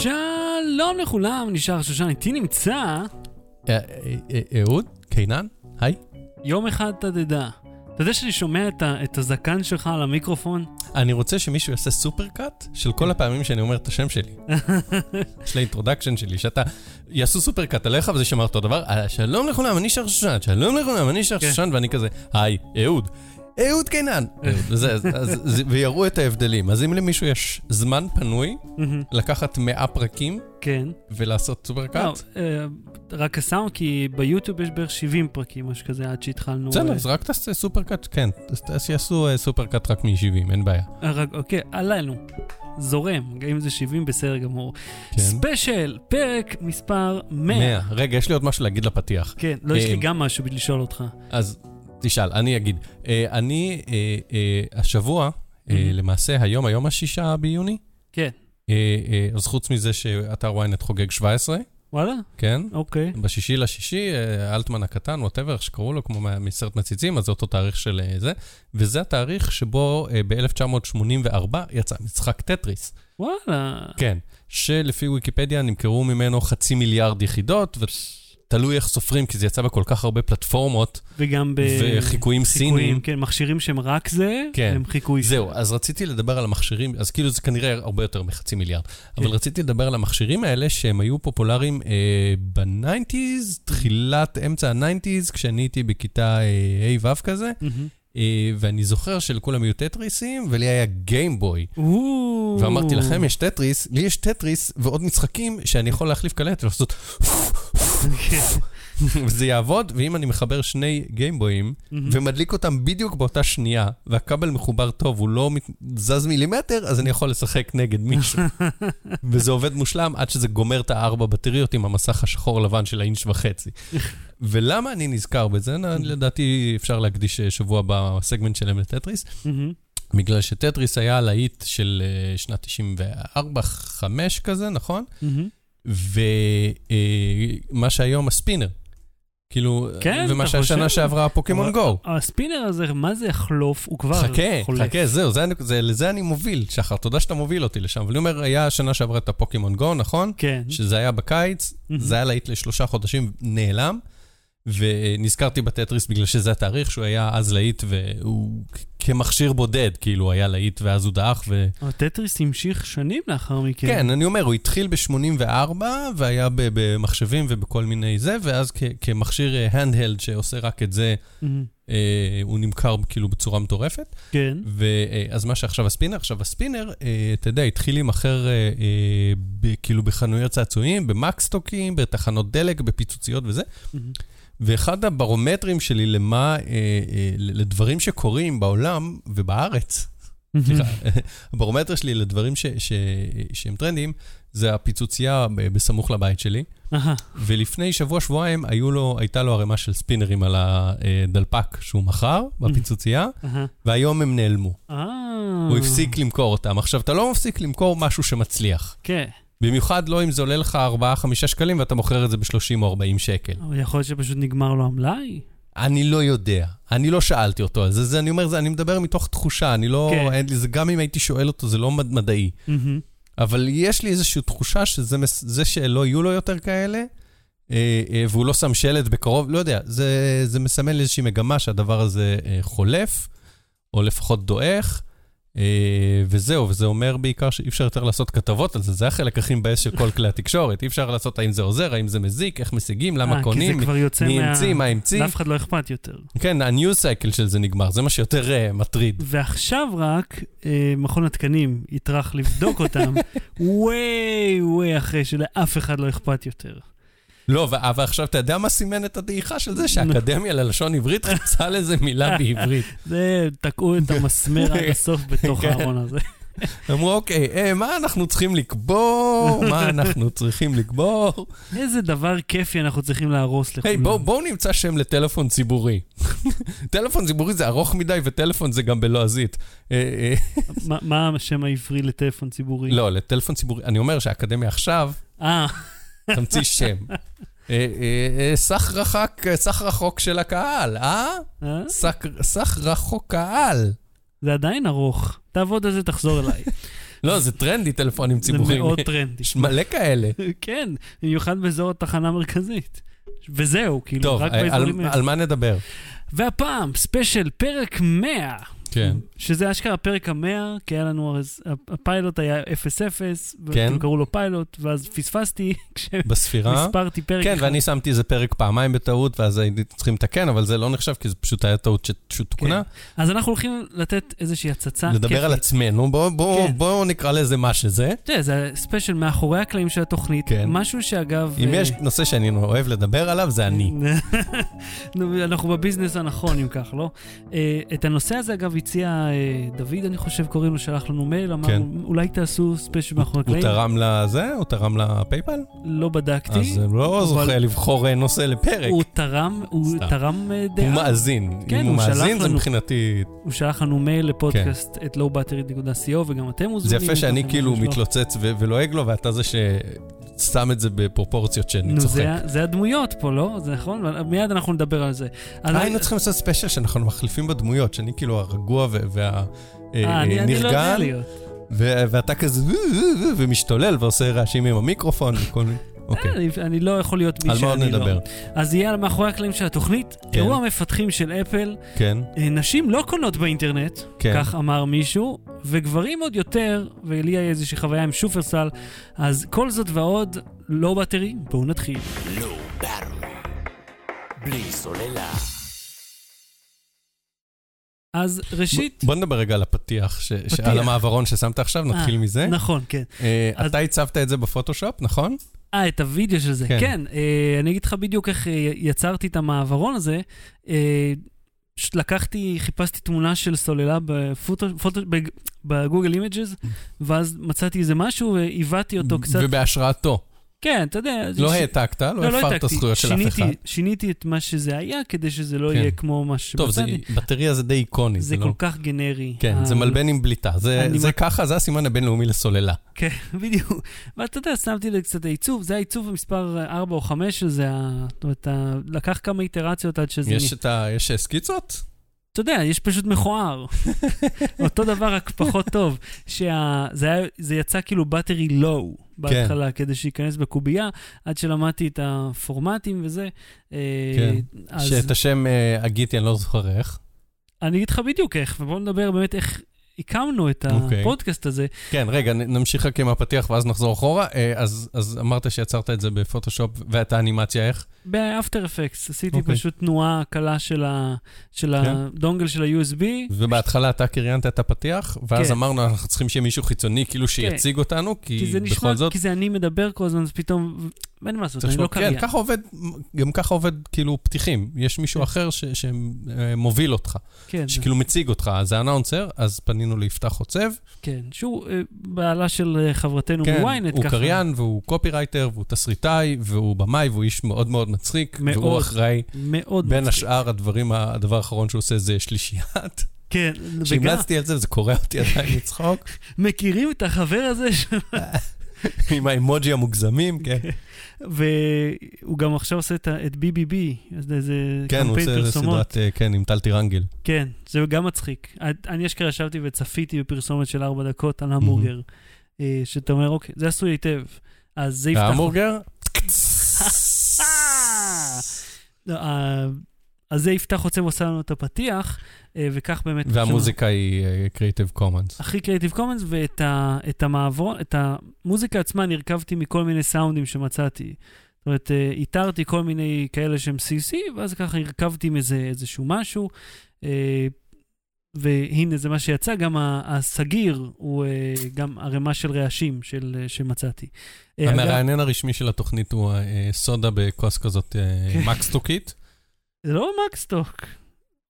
שלום לכולם, אני שר שושן, איתי נמצא אה, אה, אה, אהוד? קינן? היי. יום אחד אתה תדע. אתה יודע שאני שומע את, ה- את הזקן שלך על המיקרופון? אני רוצה שמישהו יעשה supercut של כל הפעמים שאני אומר את השם שלי. של ה introduction שלי, שאתה... יעשו supercut עליך וזה שמר אותו דבר. "אה, שלום לכולם, אני שר שושן, שלום לכולם, אני שר כן. שושן, ואני כזה, היי, אהוד. אהוד קינן. ויראו את ההבדלים. אז אם למישהו יש זמן פנוי לקחת 100 פרקים כן. ולעשות סופר לא, cut, אה, רק הסאונד, כי ביוטיוב יש בערך 70 פרקים, משהו כזה, עד שהתחלנו... בסדר, אה, אז רק תעשה supercut, כן, אז- שיעשו אה, supercut רק מ-70, אין בעיה. רק- אוקיי, עלינו. זורם, גם אם זה 70 בסדר גמור. כן. special, פרק מספר 100. 100. רגע, יש לי עוד משהו להגיד לפתיח. כן, לא, יש לי גם משהו בשביל לשאול אותך. אז תשאל, אני אגיד. אה, אני אה, אה, השבוע, אה, מהמם. למעשה היום, היום השישה ביוני, כן. אה, אה, אז חוץ מזה שאתר ynet חוגג 17, וואלה? כן? אוקיי. בשישי לשישי, אה, אלטמן הקטן, ווטאבר, איך שקראו לו, כמו מסרט מציצים, אז זה אותו תאריך של אה, זה. וזה התאריך שבו אה, ב-1984 יצא משחק טטריס. וואלה. כן. שלפי ויקיפדיה נמכרו ממנו חצי מיליארד יחידות, ותלוי איך סופרים, כי זה יצא בכל כך הרבה פלטפורמות, וגם ב... וחיקויים סיניים. כן, מכשירים שהם רק זה, כן. הם חיקוי. זהו, אז רציתי לדבר על המכשירים, אז כאילו זה כנראה הרבה יותר מחצי מיליארד, אבל כן. רציתי לדבר על המכשירים האלה שהם היו פופולריים אה, ב nineties, תחילת, אמצע ה nineties, כשאני הייתי בכיתה אה, ה'-ו' כזה, מהמם. אה, ואני זוכר שלכולם היו טטריסים, ולי היה Game Boy. ואמרתי לכם, יש טטריס, לי יש טטריס ועוד משחקים שאני יכול להחליף קלטת ולעשות, כן. וזה יעבוד, ואם אני מחבר שני גיימבויים. ומדליק אותם בדיוק באותה שנייה, והכבל מחובר טוב, הוא לא מת- זז מילימטר, אז אני יכול לשחק נגד מישהו. וזה עובד מושלם עד שזה גומר את הארבע בטריות עם המסך השחור לבן של האינץ' וחצי. ולמה אני נזכר בזה? לדעתי אפשר להקדיש אה, שבוע בסגמנט שלהם לטטריס. בגלל שטטריס היה להיט של אה, שנת 94-5 כזה, נכון? מהמם. ומה שהיום הספינר. כאילו, כן, ומה שהשנה חושב? שעברה פוקימון גו. הספינר הזה, מה זה יחלוף? הוא כבר חכה, חולף. חכה, זהו, זה, זה, לזה אני מוביל, שחר, תודה שאתה מוביל אותי לשם. אבל אני אומר, היה שנה שעברה את הפוקימון גו, נכון? כן. שזה היה בקיץ, מהמם. זה היה להיט לשלושה חודשים, נעלם. ונזכרתי בטטריס בגלל שזה התאריך שהוא היה אז להיט, והוא כמכשיר בודד, כאילו, היה להיט ואז הוא דעך, ו... אבל טטריס המשיך שנים לאחר מכן. כן, אני אומר, הוא התחיל ב-84, והיה במחשבים ובכל מיני זה, ואז כ- כמכשיר הנדהלד שעושה רק את זה, מהמם. אה, הוא נמכר כאילו בצורה מטורפת. כן. ואז מה שעכשיו הספינר, עכשיו הספינר, אה, אתה יודע, התחיל להימכר אה, אה, כאילו בחנויות צעצועים, במקסטוקים, בתחנות דלק, בפיצוציות וזה. מהמם. ואחד הברומטרים שלי למה, אה, אה, לדברים שקורים בעולם ובארץ, סליחה, הברומטר שלי לדברים ש, ש, שהם טרנדים, זה הפיצוצייה בסמוך לבית שלי. ולפני שבוע-שבועיים לו, הייתה לו ערימה של ספינרים על הדלפק שהוא מכר בפיצוצייה. והיום הם נעלמו. אה. הוא הפסיק למכור אותם. עכשיו, אתה לא מפסיק למכור משהו שמצליח. כן. במיוחד לא אם זה עולה לך 4-5 שקלים ואתה מוכר את זה ב-30 או 40 שקל. אבל יכול להיות שפשוט נגמר לו המלאי. אני לא יודע. אני לא שאלתי אותו על זה. זה אני אומר, זה, אני מדבר מתוך תחושה. אני לא... כן. אין זה גם אם הייתי שואל אותו, זה לא מד- מדעי. מהמם. אבל יש לי איזושהי תחושה שזה שלא יהיו לו יותר כאלה, אה, אה, והוא לא שם שלט בקרוב, לא יודע, זה, זה מסמל איזושהי מגמה שהדבר הזה אה, חולף, או לפחות דועך, וזהו, וזה אומר בעיקר שאי אפשר יותר לעשות כתבות על זה, זה החלק הכי מבאס של כל כלי התקשורת. אי אפשר לעשות האם זה עוזר, האם זה מזיק, איך משיגים, למה אה, קונים, מי. המציא, מה המציא. לאף אחד לא אכפת יותר. כן, ה-news cycle של זה נגמר, זה מה שיותר אה, מטריד. ועכשיו רק אה, מכון התקנים יטרח לבדוק אותם ווי ווי אחרי שלאף אחד לא אכפת יותר. לא, ו- ועכשיו אתה יודע מה סימן את הדעיכה של זה? שהאקדמיה ללשון עברית חיפשה לזה מילה בעברית. זה, תקעו את המסמר עד הסוף בתוך כן. הארון הזה. אמרו, אוקיי, אה, מה אנחנו צריכים לקבור? מה אנחנו צריכים לקבור? איזה דבר כיפי אנחנו צריכים להרוס לכולם. היי, בואו בוא נמצא שם לטלפון ציבורי. טלפון ציבורי זה ארוך מדי, וטלפון זה גם בלועזית. אה, אה, מה- מה השם העברי לטלפון ציבורי? לא, לטלפון ציבורי, אני אומר שהאקדמיה עכשיו אה, תמציא שם. אה, אה, אה, סך רחק, סך רחוק של הקהל, אה? סך- רחוק קהל. זה עדיין ארוך. תעבוד על זה, תחזור אליי. לא, זה טרנדי, טלפונים זה ציבוריים. מאוד טרנדי. יש מלא כאלה. כן, במיוחד באזור התחנה המרכזית. וזהו, כאילו, טוב, רק באזורים... האלה. על מה נדבר? והפעם, special פרק 100. כן. שזה אשכרה פרק המאה, כי היה לנו, אז הפיילוט היה 0-0, כן. קראו לו פיילוט, ואז פספסתי. כשמספרתי פרק כן, אחד. ואני שמתי איזה פרק פעמיים בטעות, ואז היינו צריכים לתקן, אבל זה לא נחשב, כי זה פשוט היה טעות שפשוט תוקנה. אז אנחנו הולכים לתת איזושהי הצצה לדבר על עצמנו, בואו בוא, כן. בוא נקרא לזה מה שזה. תראה, זה special מאחורי הקלעים של התוכנית, כן. משהו שאגב... אם אה, יש נושא שאני אוהב לדבר עליו, זה אני. נו, אנחנו בביזנס הנכון, אם כך, לא? אה, את הנושא הזה, אגב, הציע דוד, אני חושב, קוראים לו, שלח לנו מייל, אמר, כן. אולי תעשו ספיישל מאחורי הוא הקלעים. תרם לזה? הוא תרם ל PayPal? לא בדקתי. אז הוא לא אבל זוכה לבחור אה, נושא לפרק. הוא תרם, הוא סתם. תרם אה, דעה. הוא מאזין. כן, אם הוא הוא מאזין, זה לנו. מבחינתי... הוא שלח לנו מייל לפודקאסט at lowbattery.co, וגם אתם זה מוזמנים. יפה אם שאני כאילו. מתלוצץ ולועג לו, ואתה זה ששם את זה בפרופורציות שאני נו, צוחק. זה, ה- זה הדמויות פה, לא? זה נכון? מיד אנחנו נדבר על זה. אז- היינו צריכים לעשות ספיישל שאנחנו מחליפים בדמויות, שאני כאילו הרגוע אה, אני, אני לא והנרגן. ואתה כזה ומשתולל ועושה רעשים עם המיקרופון וכל מיני. אוקיי, אני, אני לא יכול להיות מי על מה עוד שאני לא. נדבר? אז יהיה על מאחורי הקלעים של התוכנית, כן. אירוע המפתחים של אפל, כן, אה, נשים לא קונות באינטרנט, כן. כך אמר מישהו, וגברים עוד יותר, ולי היה איזושהי חוויה עם שופרסל, אז כל זאת ועוד, לא בטרי, בואו נתחיל. לא ברור. בלי סוללה. אז ראשית... בוא נדבר רגע על הפתיח, ש- פתיח. על המעברון ששמת עכשיו, נתחיל אה, מזה. נכון, כן. אה, אז- אתה הצבת את זה בפוטושופ, נכון? אה, את הוידאו של זה. כן. כן, אה, אני אגיד לך בדיוק איך אה, יצרתי את המעברון הזה. אה, פשוט לקחתי, חיפשתי תמונה של סוללה בפוטו, פוטו, בג, ב Google Images, ואז מצאתי איזה משהו והבאתי אותו קצת. ובהשראתו. כן, אתה יודע. לא ש- העתקת, לא הפרת העתקתי. זכויות של אף אחד. שיניתי את מה שזה היה, כדי שזה לא כן. יהיה כמו מה טוב, זה-. בטריה זה די איקוני, זה זה כל לא... כך גנרי. כן, זה מלבן עם בליטה. זה ככה, זה הסימן הבינלאומי לסוללה. כן, בדיוק. ואתה יודע, שמתי לי קצת העיצוב, זה העיצוב מספר 4 או 5 של זה, ה- זאת אומרת, ה- לקח כמה איטרציות עד שזה... יש ה... יש סקיצות? אתה יודע, יש פשוט מכוער. אותו דבר, רק פחות טוב. שה... זה, היה... זה יצא כאילו באטרי לואו בהתחלה, כדי שייכנס בקובייה, עד שלמדתי את הפורמטים וזה. אה, כן. אז שאת השם אה, הגיתי, אני לא זוכר איך. אני אגיד לך בדיוק איך, ובואו נדבר באמת איך הקמנו את אוקיי. הפודקאסט הזה. כן, רגע, נמשיך רק עם הפתיח ואז נחזור אחורה. אה, אז אז אמרת שיצרת את זה בפוטושופ, ואת האנימציה איך? באפטר אפקס עשיתי אוקיי. פשוט תנועה קלה של, ה... של כן. הדונגל של ה-USB. ובהתחלה אתה קריינת את הפתיח, ואז כן. אמרנו, אנחנו צריכים שיהיה מישהו חיצוני, כאילו שיציג אותנו, כי כי זה נשמע, בכל זאת... כי זה אני מדבר כל הזמן, אז פתאום, אין מה לעשות, אני לא לשמוע- כן, קריין. ככה עובד, גם ככה עובד כאילו פתיחים. יש מישהו אחר ש- שמוביל אותך, כן, שכאילו מציג אותך, אז זה אנאונסר, אז פנינו ליפתח חוצב. כן, שהוא אה, בעלה של אה, חברתנו כן, מוויינט, הוא ככה. קריין והוא קופירייטר והוא תסריטאי והוא במאי והוא איש מאוד מאוד מצחיק. מאוד והוא אחראי, מאוד בין מצחיק. השאר הדברים, הדבר האחרון שהוא עושה זה שלישיית. כן, וגם, כשהמלצתי על זה וזה קורע אותי עדיין לצחוק, מכירים את החבר הזה, עם האמוג'י המוגזמים, כן. והוא גם עכשיו עושה את ה- את BBB, אז איזה כן, הוא קמפיין עושה פרסומות. סדרת, אה, כן, עם טל טירנגל. כן, זה גם מצחיק. אני אשכרה ישבתי וצפיתי בפרסומת של ארבע דקות על המבורגר, אה, שאתה אומר, אוקיי, זה עשוי היטב. אז זה יפתח... ההמבורגר? אז זה יפתח עוצב עושה לנו את הפתיח, אה, וכך באמת... והמוזיקה היא אה, Creative Commons. הכי קריאיטיב קומנס, ואת ה, את המעברון, את המוזיקה עצמה אני הרכבתי מכל מיני סאונדים שמצאתי. זאת אומרת, אה, איתרתי כל מיני כאלה שהם CC, ואז ככה הרכבתי מזה איזשהו משהו. והנה זה מה שיצא, גם הסגיר הוא גם ערימה של רעשים של, שמצאתי. אה, אגב, המראיין הרשמי של התוכנית הוא סודה בכוס כזאת אה, כן. מקסטוקית. זה לא מקסטוק,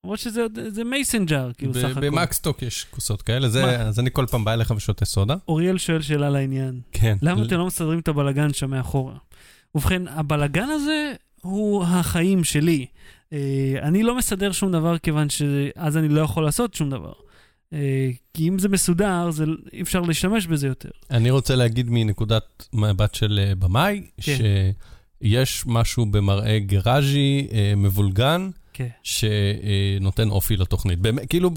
למרות שזה זה Mason jar, כאילו סך הכל. במקסטוק יש כוסות כאלה, זה-? אז אני כל פעם בא אליך ושותה סודה. אוריאל שואל שאלה לעניין. כן. למה אתם לא מסדרים את הבלגן שם מאחורה? ובכן, הבלגן הזה הוא החיים שלי. אה, אני לא מסדר שום דבר כיוון שאז אני לא יכול לעשות שום דבר. אה, כי אם זה מסודר, זה, אי אפשר להשתמש בזה יותר. אני רוצה להגיד מנקודת מבט של אה, במאי, כן. שיש משהו במראה גראז'י אה, מבולגן, כן. שנותן אופי לתוכנית. באמת, כאילו,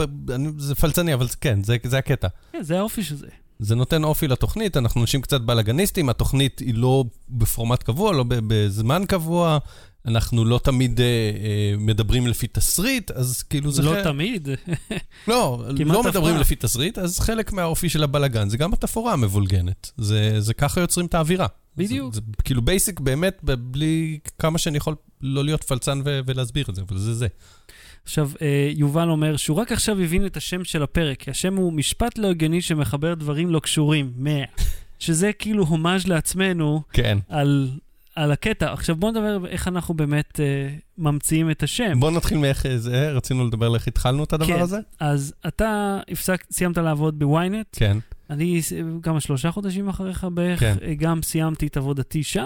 זה פלצני, אבל כן, זה זה הקטע. כן, זה האופי של זה. זה נותן אופי לתוכנית, אנחנו אנשים קצת בלאגניסטים, התוכנית היא לא בפורמט קבוע, לא בזמן קבוע, אנחנו לא תמיד אה, אה, מדברים לפי תסריט, אז כאילו זה... לא חלק- תמיד. לא, לא מדברים. לפי תסריט, אז חלק מהאופי של הבלאגן זה גם התפאורה המבולגנת. זה, זה ככה יוצרים את האווירה. בדיוק. זה, זה כאילו basic באמת, בלי כמה שאני יכול לא להיות פלצן ו- ולהסביר את זה, אבל זה זה. עכשיו, אה, יובל אומר שהוא רק עכשיו הבין את השם של הפרק, כי השם הוא משפט לא הגיוני שמחבר דברים לא קשורים, 100. שזה כאילו הומאז' לעצמנו כן. על, על הקטע. עכשיו בואו נדבר איך אנחנו באמת אה, ממציאים את השם. בוא נתחיל מאיך זה, רצינו לדבר על איך התחלנו את הדבר כן. הזה? אז אתה הפסק, סיימת לעבוד בוויינט, כן. אני ס- כמה, שלושה חודשים אחריך בערך, כן. אה, גם סיימתי את עבודתי שם.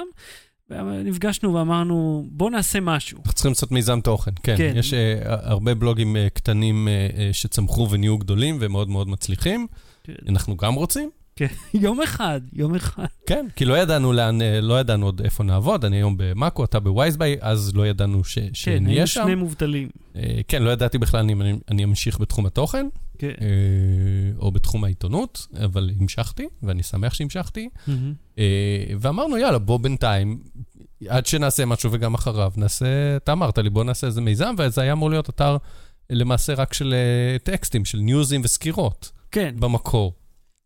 נפגשנו ואמרנו, בוא נעשה משהו. אנחנו צריכים לעשות מיזם תוכן, כן. כן. יש uh, הרבה בלוגים uh, קטנים uh, uh, שצמחו ונהיו גדולים ומאוד מאוד מצליחים. כן. אנחנו גם רוצים. יום אחד, יום אחד. כן, כי לא ידענו לאן, אה, לא ידענו עוד איפה נעבוד, אני היום במאקו, אתה בווייזביי, אז לא ידענו ש, כן, שנהיה היינו שם. שני מובטלים. אה, כן, לא ידעתי בכלל אם אני, אני אמשיך בתחום התוכן, כן. אה, או בתחום העיתונות, אבל המשכתי, ואני שמח שהמשכתי. מהמם. אה, ואמרנו, יאללה, בוא בינתיים, עד שנעשה משהו וגם אחריו, נעשה, אתה אמרת לי, בוא נעשה איזה מיזם, וזה היה אמור להיות אתר למעשה רק של אה, טקסטים, של ניוזים וסקירות, כן, במקור.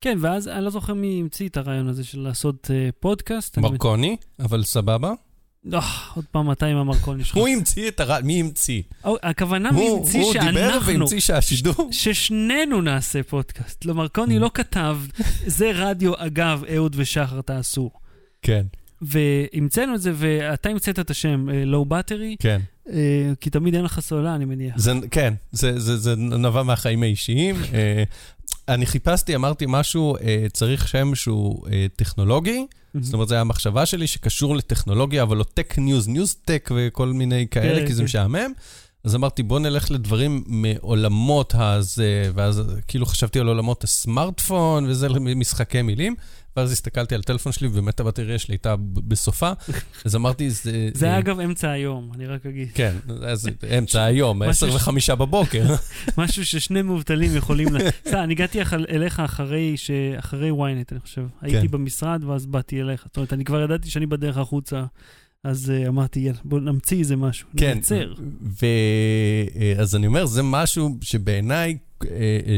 כן, ואז אני לא זוכר מי המציא את הרעיון הזה של לעשות אה, פודקאסט. אני מרקוני, אבל סבבה. אה, עוד פעם, אתה עם המרקוני שלך. הוא המציא את הרעיון, מי המציא? הכוונה מי הוא המציא הוא דיבר שאנחנו, והמציא שהשידור... ששנינו נעשה פודקאסט. לא, מרקוני. לא כתב, זה רדיו, אגב, אהוד ושחר תעשו. כן, והמצאנו את זה, ואתה המצאת את השם לואו בטרי, כן. כי תמיד אין לך סוללה, אני מניח. זה, כן, זה, זה, זה נבע מהחיים האישיים. אני חיפשתי, אמרתי משהו, אה, צריך שם שהוא אה, טכנולוגי. זאת אומרת, זו הייתה המחשבה שלי שקשור לטכנולוגיה, אבל לא tech news, news tech וכל מיני כאלה, כן, כי זה כן. משעמם. אז אמרתי, בוא נלך לדברים מעולמות הזה, ואז כאילו חשבתי על עולמות הסמארטפון, וזה משחקי מילים. ואז הסתכלתי על הטלפון שלי, ובאמת הבטריה שלי הייתה בסופה. אז אמרתי, זה... זה אה, אגב אמצע היום, אני רק אגיד. כן, אז אמצע היום, עשר וחמישה בבוקר. משהו ששני מובטלים יכולים... בסדר, אני הגעתי אליך אחרי ynet, אני חושב. הייתי במשרד ואז באתי אליך. זאת אומרת, אני כבר ידעתי שאני בדרך החוצה, אז uh, אמרתי, יאללה, בוא נמציא איזה משהו. כן, נייצר. ואז אני אומר, זה משהו שבעיניי, אה, אה,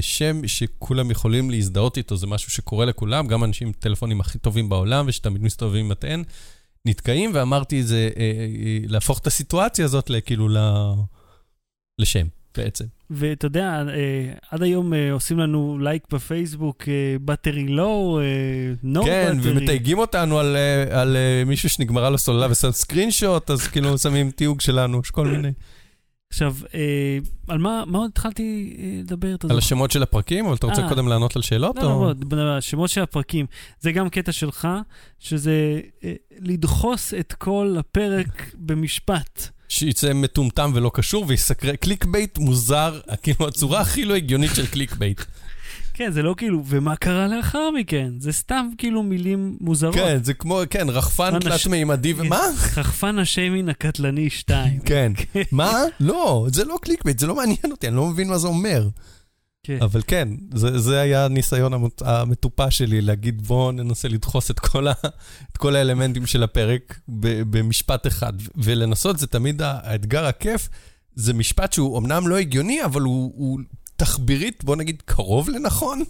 שם שכולם יכולים להזדהות איתו, זה משהו שקורה לכולם, גם אנשים עם טלפונים הכי טובים בעולם, ושתמיד מסתובבים עם מטען, נתקעים, ואמרתי, זה אה, אה, להפוך את הסיטואציה הזאת לכאילו ל... לשם, בעצם. ואתה יודע, אה, עד היום אה, עושים לנו לייק בפייסבוק, בטרי לואו, נו כן, בטרי. ומתייגים אותנו על, אה, על אה, מישהו שנגמרה לו סוללה ושם סקרין שוט, אז כאילו שמים תיוג שלנו, יש כל מיני. עכשיו, אה, על מה מה עוד התחלתי אה, לדבר? על? השמות של הפרקים, אבל אתה רוצה אה. קודם לענות על שאלות? לא, לא, או- נדבר על השמות של הפרקים. זה גם קטע שלך, שזה אה, לדחוס את כל הפרק במשפט. שיצא מטומטם ולא קשור ויסקרן, clickbait מוזר, כאילו הצורה הכי לא הגיונית של clickbait. כן, זה לא כאילו, ומה קרה לאחר מכן? זה סתם כאילו מילים מוזרות. כן, זה כמו, כן, רחפן אנש- תלת מימדי, ומה? חרפן השיימין הקטלני 2. כן. מה? לא, זה לא clickbait, זה לא מעניין אותי, אני לא מבין מה זה אומר. כן. אבל כן, זה, זה היה הניסיון המט- המטופש שלי, להגיד בואו ננסה לדחוס את כל, ה, את כל האלמנטים של הפרק ב, במשפט אחד. ולנסות, זה תמיד האתגר הכיף, זה משפט שהוא אמנם לא הגיוני, אבל הוא, הוא תחבירית, בוא נגיד, קרוב לנכון.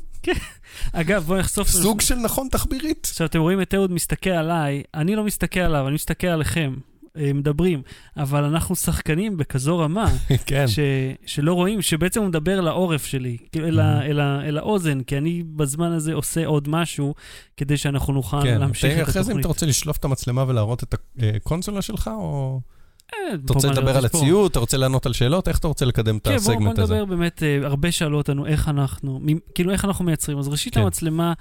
אגב, בוא נחשוף... סוג של נכון תחבירית. עכשיו, אתם רואים את אהוד מסתכל עליי, אני לא מסתכל עליו, אני מסתכל עליכם. אה, מדברים, אבל אנחנו שחקנים בכזו רמה, כן. ש, שלא רואים, שבעצם הוא מדבר לעורף שלי, כאילו אל, Mm-hmm. ה, אל, ה, אל האוזן, כי אני בזמן הזה עושה עוד משהו, כדי שאנחנו נוכל כן, להמשיך את אחרי זה אם התוכנית. אתה רוצה לשלוף את המצלמה ולהראות את הקונסולה שלך, או... אה, אתה רוצה לדבר על. הציוד, אתה רוצה לענות על שאלות, איך אתה רוצה לקדם את כן, בואו הסגמנט הזה? נדבר באמת, אה, הרבה שאלו אותנו איך אנחנו, כאילו איך אנחנו מייצרים. אז ראשית כן. המצלמה,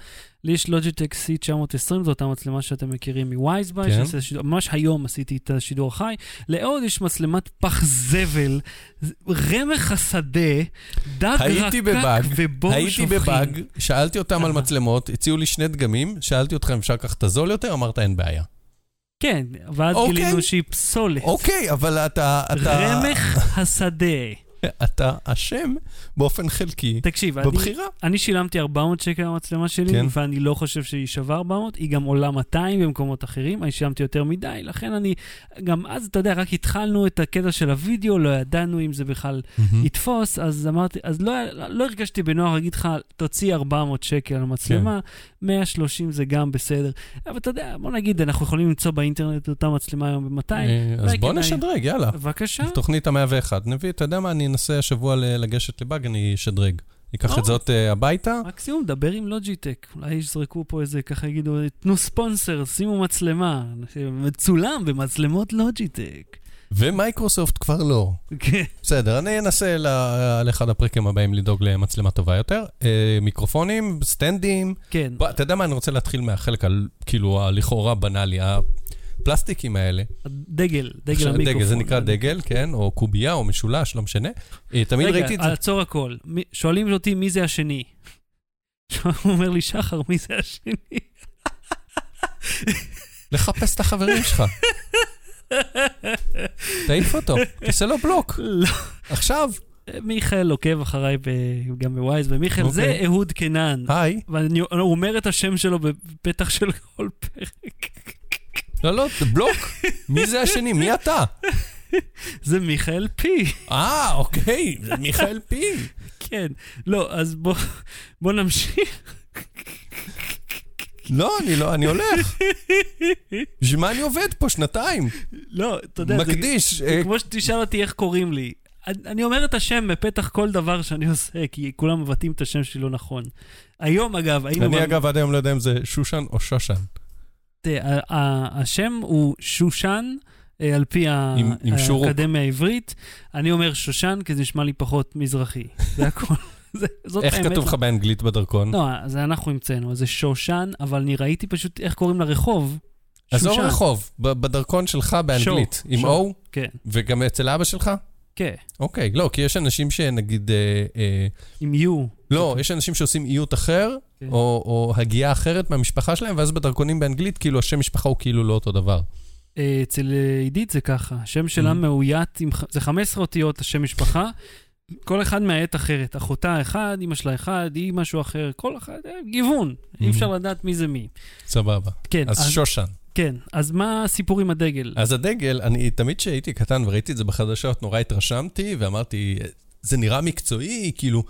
לי יש לוג'יטק C920, זו אותה מצלמה שאתם מכירים מווייזביי, כן. שידור- ממש היום עשיתי את השידור החי. לאהוד יש מצלמת פח זבל, רמח השדה, דג הייתי רקק ובור הייתי שופכין. בבאג, שאלתי אותם על. מצלמות, הציעו לי שני דגמים, שאלתי אותך אם אפשר לקחת את הזול יותר, אמרת אין בעיה. כן, ואז אוקיי. גילינו שהיא פסולת. אוקיי, אבל אתה... אתה- רמח השדה. אתה אשם באופן חלקי תקשיב, בבחירה. אני שילמתי 400 שקל על המצלמה שלי, כן. ואני לא חושב שהיא שווה 400, היא גם עולה 200 במקומות אחרים, אני שילמתי יותר מדי, לכן אני, גם אז, אתה יודע, רק התחלנו את הקטע של הוידאו, לא ידענו אם זה בכלל מהמם. יתפוס, אז אמרתי, אז לא, לא הרגשתי בנוח להגיד לך, תוציא 400 שקל על מצלמה, 130 זה גם בסדר. אבל אתה יודע, בוא נגיד, אנחנו יכולים למצוא באינטרנט אותה מצלמה היום ב-200, אה, אז בוא נשדרג, יאללה. בבקשה. תוכנית המאה ואחד. נביא, אתה יודע מה, אני אנסה השבוע לגשת לבאג, אני אשדרג. או. את זאת אה, הביתה. מקסימום, דבר עם לוג'יטק. אולי יזרקו פה איזה, ככה יגידו, תנו ספונסר, שימו מצלמה. מצולם במצלמות Logitech. ומייקרוסופט כבר לא. כן. בסדר, אני אנסה לאחד הפרקים הבאים לדאוג למצלמה טובה יותר. אה, מיקרופונים, סטנדים. כן. אתה יודע מה, אני רוצה להתחיל מהחלק, כאילו, הלכאורה בנאלי, הפלסטיקים האלה. דגל, דגל המיקרופון. דגל, זה נקרא דגל, כן? או קובייה, או משולש, לא משנה. אה, תמיד רגע, ראיתי את זה. עצור הכל. שואלים אותי מי זה השני. הוא אומר לי, שחר, מי זה השני? לחפש את החברים שלך. תעיף אותו, תעשה לו בלוק. לא. עכשיו. מיכאל עוקב אחריי ב- גם בווייז, ומיכאל זה אוקיי. אהוד קנן. היי. והוא אומר את השם שלו בפתח של כל פרק. לא, לא, זה בלוק. מי זה השני? מי אתה? זה מיכאל פי. אה, אוקיי, זה מיכאל פי. כן. לא, אז בוא, בוא נמשיך. לא, אני לא, אני הולך. בשביל מה אני עובד פה שנתיים? לא, אתה יודע, זה, מקדיש. זה אה, כמו שתשאל אותי איך קוראים לי. אני- אומר את השם בפתח כל דבר שאני עושה, כי כולם מבטאים את השם שלי לא נכון. היום, אגב, היינו... אני אגב עד היום לא יודע אם זה שושן או שושן. תראה, ה- ה- השם הוא שושן, אה, על פי ה- עם- עם שורוק. האקדמיה העברית. אני אומר שושן, כי זה נשמע לי פחות מזרחי. זה זאת איך. כתוב לך באנגלית בדרכון? לא, זה אנחנו המצאנו, זה שושן, אבל אני ראיתי פשוט איך קוראים לרחוב. עזוב. רחוב, בדרכון שלך באנגלית. עם. O? כן, וגם אצל אבא שלך? כן, אוקיי, לא, כי יש אנשים שנגיד... אה, אה, עם U. לא, יש אנשים שעושים איות אחר, כן. או או הגייה אחרת מהמשפחה שלהם, ואז בדרכונים באנגלית, כאילו השם משפחה הוא כאילו לא אותו דבר. אה, אצל אה, עידית זה ככה, השם שלה Mhm. מאוית, עם זה 15 אותיות השם משפחה, כל אחד מהעת אחרת. אחותה אחד, אמא שלה אחד, היא משהו אחר, כל אחד, אה, גיוון, אי Mhm. אפשר לדעת מי זה מי. סבבה. כן, אז שושן. כן, אז מה הסיפור עם הדגל? אז הדגל, אני תמיד כשהייתי קטן וראיתי את זה בחדשות, נורא התרשמתי, ואמרתי, זה נראה מקצועי, כאילו...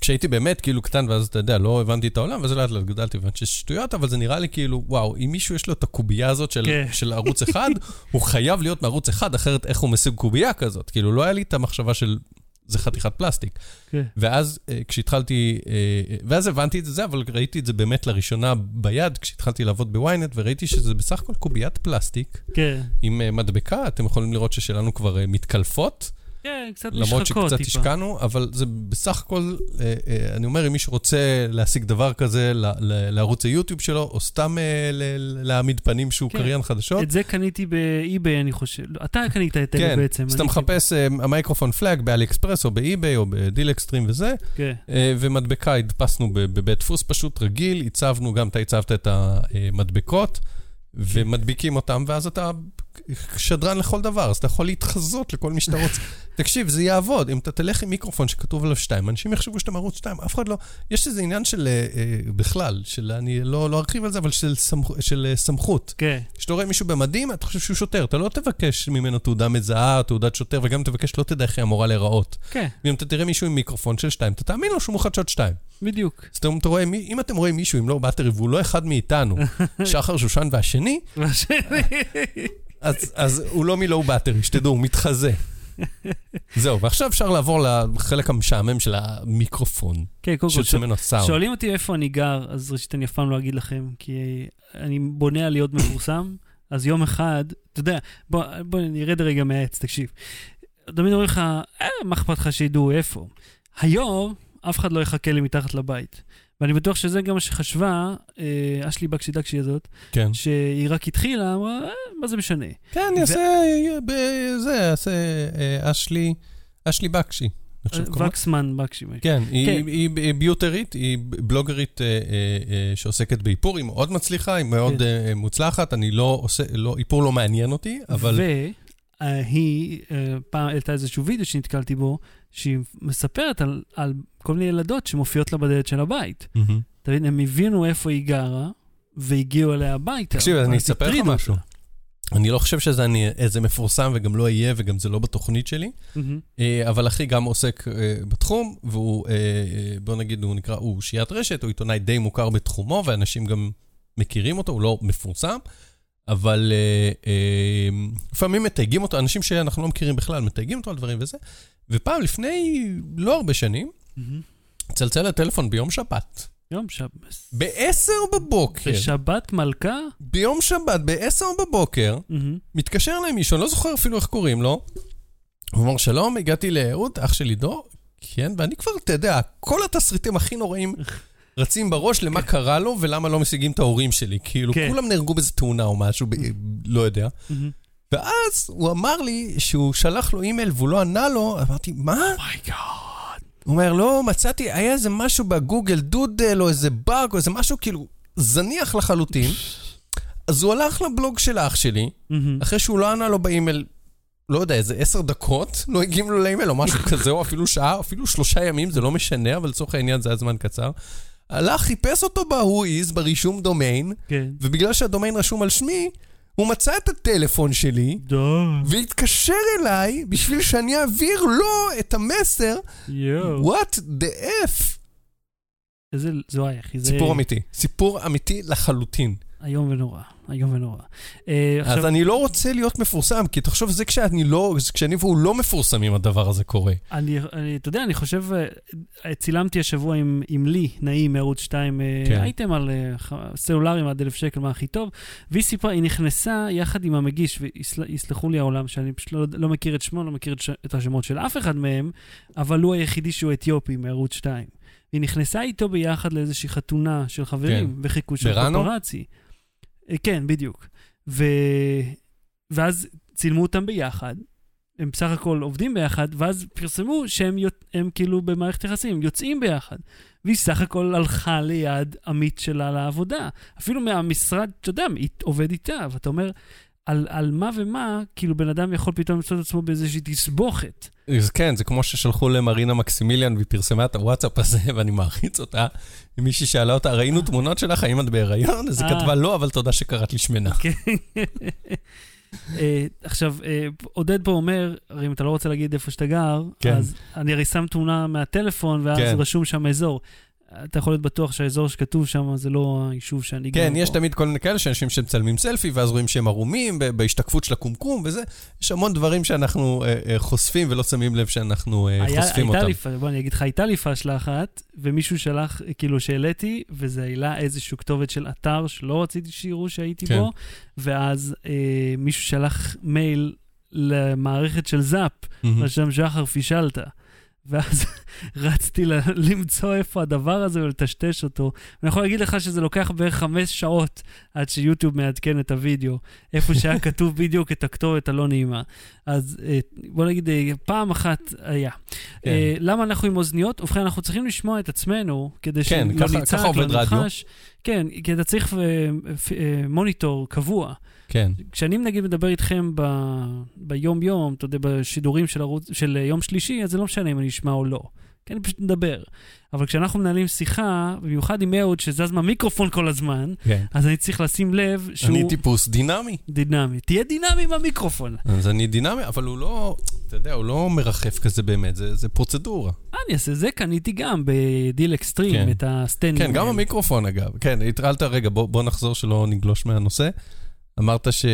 כשהייתי באמת כאילו קטן, ואז אתה יודע, לא הבנתי את העולם, ואז לאט לאט גדלתי והבנתי שיש שטויות, אבל זה נראה לי כאילו, וואו, אם מישהו יש לו את הקובייה הזאת של, כן. של ערוץ אחד, הוא חייב להיות מערוץ אחד, אחרת איך הוא משיג קובייה כזאת? כאילו, לא היה לי את המחשבה של, זה חתיכת פלסטיק. כן. ואז אה, כשהתחלתי, אה, אה, ואז הבנתי את זה, אבל ראיתי את זה באמת לראשונה ביד, כשהתחלתי לעבוד בוויינט, וראיתי שזה בסך הכל קוביית פלסטיק כן, עם מדבקה, אתם יכולים לראות ששלנו כבר מתקלפות, כן, קצת למרות נשחקות שקצת טיפה. השקענו, אבל זה בסך הכל, אה, אה, אני אומר, אם מישהו רוצה להשיג דבר כזה ל- ל- לערוץ היוטיוב שלו, או סתם אה, ל- להעמיד פנים שהוא כן. קריין חדשות, את זה קניתי ב eBay, אני חושב. אתה קנית את אלה כן, בעצם. אז אתה מחפש microphone flag ב AliExpress, או ב eBay, או ב DealExtreme וזה, כן, ומדבקה הדפסנו בבית דפוס פשוט רגיל, הצבנו, גם אתה הצבת את המדבקות, ומדביקים אותם, ואז אתה שדרן לכל דבר, אז אתה יכול להתחזות לכל מי שאתה רוצה. תקשיב, זה יעבוד. אם אתה תלך עם מיקרופון שכתוב עליו 2, אנשים יחשבו שאתה מערוץ 2, אף אחד לא... יש איזה עניין של, אה, אה, בכלל, של, אני לא, לא ארחיב על זה, אבל של, סמכ, של אה, סמכות. כן, כשאתה רואה מישהו במדים, אתה חושב שהוא שוטר. אתה לא תבקש ממנו תעודה מזהה, תעודת שוטר, וגם תבקש, לא תדע איך היא אמורה להיראות. כן, ואם אתה תראה מישהו עם מיקרופון של 2, אתה תאמין לו שהוא מוחדשות 2. בדיוק. אז אתם, אתה רואה, מי- אם אתם רואים מישהו עם לא באטרי והוא לא אחד מאיתנו, שחר שושן והשני, אז, אז הוא לא מלואו באטרי, שתדעו, הוא מתחזה. זהו, ועכשיו אפשר לעבור לחלק המשעמם של המיקרופון, כן, קודם כל, סאונד. שואלים אותי איפה אני גר, אז ראשית אני אף פעם לא אגיד לכם, כי אני בונה על להיות מפורסם, אז יום אחד, אתה יודע, בוא, בוא נרד רגע מהעץ, תקשיב. תמיד אומרים לך, אה, מה אכפת לך שידעו איפה? היום, אף אחד לא יחכה לי מתחת לבית. ואני בטוח שזה גם מה שחשבה אה, אשלי בקשי דקשי הזאת, כן. שהיא רק התחילה, אמרה, אה, מה זה משנה? כן, אני אעשה, זה, אעשה אה, אשלי, אשלי בקשי. וקסמן בקשי. כן, היא, כן. היא, היא ביוטרית, היא בלוגרית אה, אה, אה, שעוסקת באיפור, היא מאוד מצליחה, היא מאוד כן. אה, מוצלחת, אני לא עושה, לא, איפור לא מעניין אותי, אבל... והיא, פעם העלתה איזשהו וידאו שנתקלתי בו, שהיא מספרת על, על כל מיני ילדות שמופיעות לה בדלת של הבית. מהמם. אתה מבין, הם הבינו איפה היא גרה, והגיעו אליה הביתה. תקשיב, אני אספר לך משהו. אני לא חושב שזה אני איזה מפורסם וגם לא אהיה וגם זה לא בתוכנית שלי. אה, אבל אחי גם עוסק אה, בתחום, והוא, אה, בוא נגיד, הוא נקרא, הוא שיית רשת, הוא עיתונאי די מוכר בתחומו, ואנשים גם מכירים אותו, הוא לא מפורסם, אבל לפעמים מתייגים אותו, אנשים שאנחנו לא מכירים בכלל, מתייגים אותו על דברים וזה, ופעם לפני לא הרבה שנים, מהמם. צלצל לטלפון ביום שבת. יום שבת. ב-10 בבוקר, בשבת מלכה? ביום שבת, ב-10 בבוקר, מהמם. מתקשר אליי מישהו, אני לא זוכר אפילו איך קוראים לו. הוא אמר, שלום, הגעתי לאהוד, אח של עידו. כן, ואני כבר, אתה יודע, כל התסריטים הכי נוראים רצים בראש למה קרה לו ולמה לא משיגים את ההורים שלי. כאילו, כן. כולם נהרגו באיזה תאונה או משהו, ב- לא יודע. ואז הוא אמר לי שהוא שלח לו אימייל והוא לא ענה לו, אמרתי, מה? oh my God. הוא אומר, לא, מצאתי, היה איזה משהו ב Google Doodle או איזה באג או איזה משהו כאילו זניח לחלוטין. אז הוא הלך לבלוג של אח שלי, מהמם. אחרי שהוא לא ענה לו באימייל, לא יודע, איזה עשר דקות, לא הגיב לו לאימייל או משהו כזה, או אפילו שעה, אפילו שלושה ימים, זה לא משנה, אבל לצורך העניין זה היה זמן קצר. הלך, חיפש אותו ב-who is, ברישום דומיין, כן. ובגלל שהדומיין רשום על שמי, הוא מצא את הטלפון שלי, די. והתקשר אליי בשביל שאני אעביר לו את המסר, יואו. what the F. איזה, זה וואי, אחי, זה סיפור אמיתי. סיפור אמיתי לחלוטין. איום ונורא. איום ונורא. אה, אז אני לא רוצה להיות מפורסם, כי תחשוב, זה כשאני לא, זה כשאני והוא לא מפורסמים, הדבר הזה קורה. אני, אתה יודע, אני חושב, אה, צילמתי השבוע עם, לי, נעים מערוץ 2, כן. כן. אייטם על אה, סלולרים עד אלף שקל, מה הכי טוב, והיא סיפרה, היא נכנסה יחד עם המגיש, ויסלחו לי העולם שאני פשוט לא, לא מכיר את שמו, לא מכיר את, השמות של אף אחד מהם, אבל הוא היחידי שהוא אתיופי מערוץ 2. היא נכנסה איתו ביחד לאיזושהי חתונה של חברים, כן. וחיכו של? פפרצי. כן, בדיוק. ו... ואז צילמו אותם ביחד, הם בסך הכל עובדים ביחד, ואז פרסמו שהם. הם כאילו במערכת יחסים, יוצאים ביחד. והיא סך הכל הלכה ליד עמית שלה לעבודה. אפילו מהמשרד, אתה יודע, עובד איתה, ואתה אומר, על, על מה ומה, כאילו בן אדם יכול פתאום למצוא את עצמו באיזושהי תסבוכת. אז כן, זה כמו ששלחו למרינה מקסימיליאן והיא פרסמה את הוואטסאפ הזה, ואני מעריץ אותה. מישהי שאלה אותה, ראינו תמונות שלך, האם את בהיריון? אז היא אה. כתבה, לא, אבל תודה שקראת לי שמנה. כן. אה, עכשיו, אה, עודד פה אומר, הרי אם אתה לא רוצה להגיד איפה שאתה גר, כן. אז אני הרי שם תמונה מהטלפון, ואז כן. רשום שם אזור. אתה יכול להיות בטוח שהאזור שכתוב שם זה לא היישוב שאני גר כן, בו. יש תמיד כל מיני כאלה שאנשים שמצלמים סלפי, ואז רואים שהם ערומים בהשתקפות של הקומקום וזה. יש המון דברים שאנחנו אה, אה, חושפים ולא שמים לב שאנחנו אה, היה- חושפים הייתה אותם. לי, פ- בוא אני אגיד לך, הייתה לי פאשלה אחת, ומישהו שלח, כאילו שהעליתי, וזה העלה איזושהי כתובת של אתר שלא רציתי שיראו שהייתי כן. בו, ואז מישהו שלח מייל למערכת של זאפ, מהמם. רשם שחר פישלת. ואז רצתי ל- למצוא איפה הדבר הזה ולטשטש אותו. אני יכול להגיד לך שזה לוקח בערך חמש שעות עד שיוטיוב מעדכן את הוידאו, איפה שהיה כתוב בדיוק את הכתובת הלא נעימה. אז אה, בוא נגיד, אה, פעם אחת היה. כן. אה, למה אנחנו עם אוזניות? ובכן, אנחנו צריכים לשמוע את עצמנו, כדי כן, שלא נצעק, לא. נחש. כן, כי אתה צריך מוניטור קבוע. כן. כשאני נגיד מדבר איתכם ב... ביום-יום, אתה יודע, בשידורים של, ערוץ... של יום שלישי, אז זה לא משנה אם אני אשמע או לא. כי אני פשוט מדבר. אבל כשאנחנו מנהלים שיחה, במיוחד עם אהוד שזז מהמיקרופון כל הזמן, כן. אז אני צריך לשים לב שהוא אני טיפוס דינמי. דינמי. תהיה דינמי במיקרופון. אז אני דינמי, אבל הוא לא, אתה יודע, הוא לא מרחף כזה באמת, זה, זה פרוצדורה. אני אעשה? זה קניתי גם בדיל אקסטרים, כן. את הסטנדים. כן, גם. המיקרופון אגב. כן, התרעלת, רגע, בוא, בוא נחזור שלא נגלוש מהנושא. אמרת ש...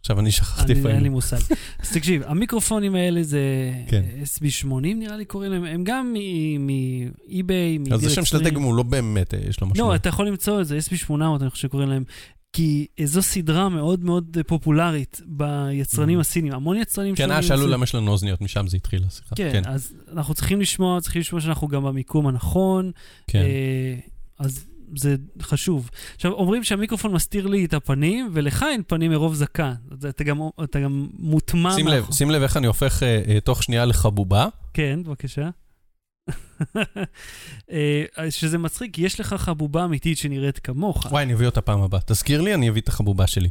עכשיו אני שכחתי איפה אין לי. מושג. אז תקשיב, המיקרופונים האלה זה כן. SB80 נראה לי קוראים להם, הם גם מאי-ביי, מדיל אז השם של. הדגם הוא לא באמת, אה, יש לו משהו. לא, אתה יכול למצוא את זה, SB800, אני חושב שקוראים להם. כי זו סדרה מאוד מאוד פופולרית ביצרנים Mhm. הסינים. המון יצרנים כן, שונים אה, שאלו זה- למה יש לנו אוזניות, משם זה התחיל השיחה. כן, אז אנחנו צריכים לשמוע, צריכים לשמוע שאנחנו גם במיקום הנכון. כן. אה, אז זה חשוב. עכשיו, אומרים שהמיקרופון מסתיר לי את הפנים, ולך אין פנים מרוב זקן. אתה גם, אתה גם מוטמע... שים לב, מאחור- שים לב איך אני הופך אה, אה, תוך שנייה לחבובה. כן, בבקשה. אה, שזה מצחיק, כי יש לך חבובה אמיתית שנראית כמוך. וואי, אני אביא אותה פעם הבאה. תזכיר לי, אני אביא את החבובה שלי.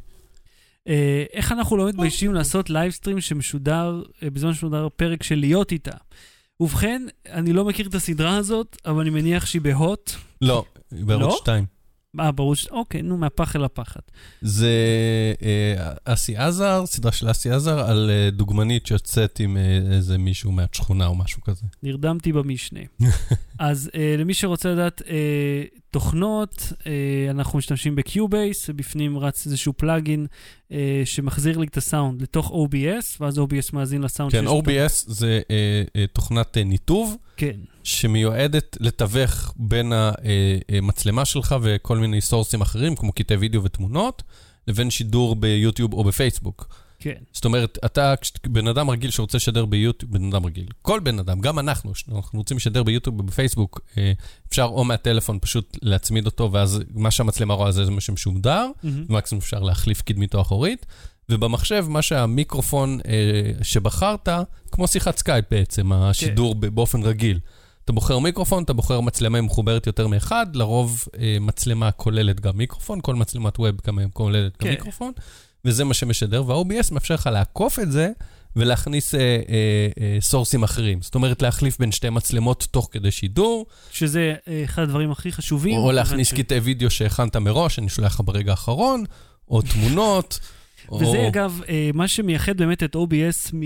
אה, איך אנחנו לא מתביישים לעשות livestream שמשודר, אה, בזמן שמשודר פרק של להיות איתה. ובכן, אני לא מכיר את הסדרה הזאת, אבל אני מניח שהיא בהוט. לא, בערוץ לא? 2. אה, ברור ש... אוקיי, נו, מהפח אל הפחת. זה אה, אסי עזר, סדרה של אסי עזר, על אה, דוגמנית שיוצאת עם אה, איזה מישהו מהשכונה או משהו כזה. נרדמתי במשנה. אז אה, למי שרוצה לדעת אה, תוכנות, אה, אנחנו משתמשים ב-Cubase, ובפנים רץ איזשהו פלאגין אה, שמחזיר לי את הסאונד לתוך OBS, ואז OBS מאזין לסאונד כן, שיש אותו. OBS זה אה, אה, תוכנת אה, ניתוב. כן, שמיועדת לתווך בין המצלמה שלך וכל מיני סורסים אחרים, כמו קטעי וידאו ותמונות, לבין שידור ביוטיוב או בפייסבוק. כן. זאת אומרת, אתה, בן אדם רגיל שרוצה לשדר ביוטיוב, בן אדם רגיל, כל בן אדם, גם אנחנו, אנחנו רוצים לשדר ביוטיוב ובפייסבוק, אה, אפשר או מהטלפון פשוט להצמיד אותו, ואז מה שהמצלמה רואה זה מה שמשודר, מהמם. ומקסימום אפשר להחליף קדמית או אחורית. ובמחשב, מה שהמיקרופון אה, שבחרת, כמו שיחת סקייפ בעצם, השידור ב- באופן רגיל. אתה בוחר מיקרופון, אתה בוחר מצלמה מחוברת יותר מאחד, לרוב אה, מצלמה כוללת גם מיקרופון, כל מצלמת web גם כוללת גם כן. מיקרופון, וזה מה שמשדר, וה-OBS מאפשר לך לעקוף את זה ולהכניס אה, אה, אה, source־ים אחרים. זאת אומרת, להחליף בין שתי מצלמות תוך כדי שידור, שזה אה, אחד הדברים הכי חשובים. או להכניס ש- קטעי וידאו שהכנת מראש, אני שולח לך ברגע האחרון, או תמונות. או- וזה אגב, אה, מה שמייחד באמת את OBS מ...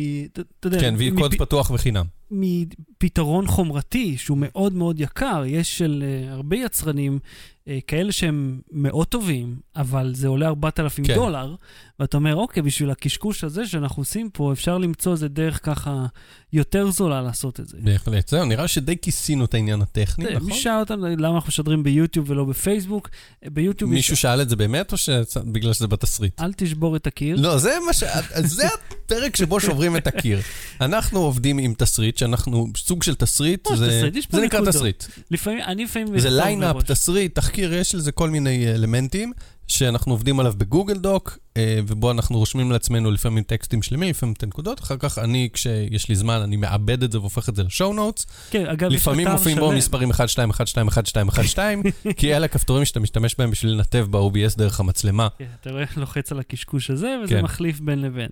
אתה יודע, כן, והיא קוד מפ- פתוח וחינם. מפתרון חומרתי שהוא מאוד מאוד יקר. יש של uh, הרבה יצרנים uh, כאלה שהם מאוד טובים, אבל זה עולה 4,000 כן. דולר, ואתה אומר, אוקיי, בשביל הקשקוש הזה שאנחנו עושים פה, אפשר למצוא איזה דרך ככה יותר זולה לעשות את זה. בהחלט. זהו, נראה שדי כיסינו את העניין הטכני, אתה יודע, נכון? מי שאל אותנו למה אנחנו משדרים ביוטיוב ולא בפייסבוק? אה, ביוטיוב מישהו יש... שאל את זה באמת, או שבגלל שזה בתסריט? אל תשבור את הקיר. לא, זה מה ש... זה הפרק שבו שוברים את הקיר. אנחנו עובדים עם תסריט, שאנחנו סוג של תסריט, לא, זה תסריט, זה נקרא. תסריט. לפעמים, אני לפעמים... זה ליינאפ. תסריט, תחקיר, יש לזה כל מיני אלמנטים שאנחנו עובדים עליו בגוגל דוק, אה, ובו אנחנו רושמים לעצמנו לפעמים טקסטים שלמים, לפעמים את הנקודות, אחר כך אני, כשיש לי זמן, אני מעבד את זה והופך את זה ל-show notes. כן, אגב, לפעמים מופיעים בו. מספרים 1, 2, 1, 2, 1, 2, 1, 2, כי אלה הכפתורים שאתה משתמש בהם בשביל לנתב ב-OBS דרך המצלמה. כן, אתה רואה, לוחץ על הקשקוש הזה, וזה כן. מחליף בין לבין.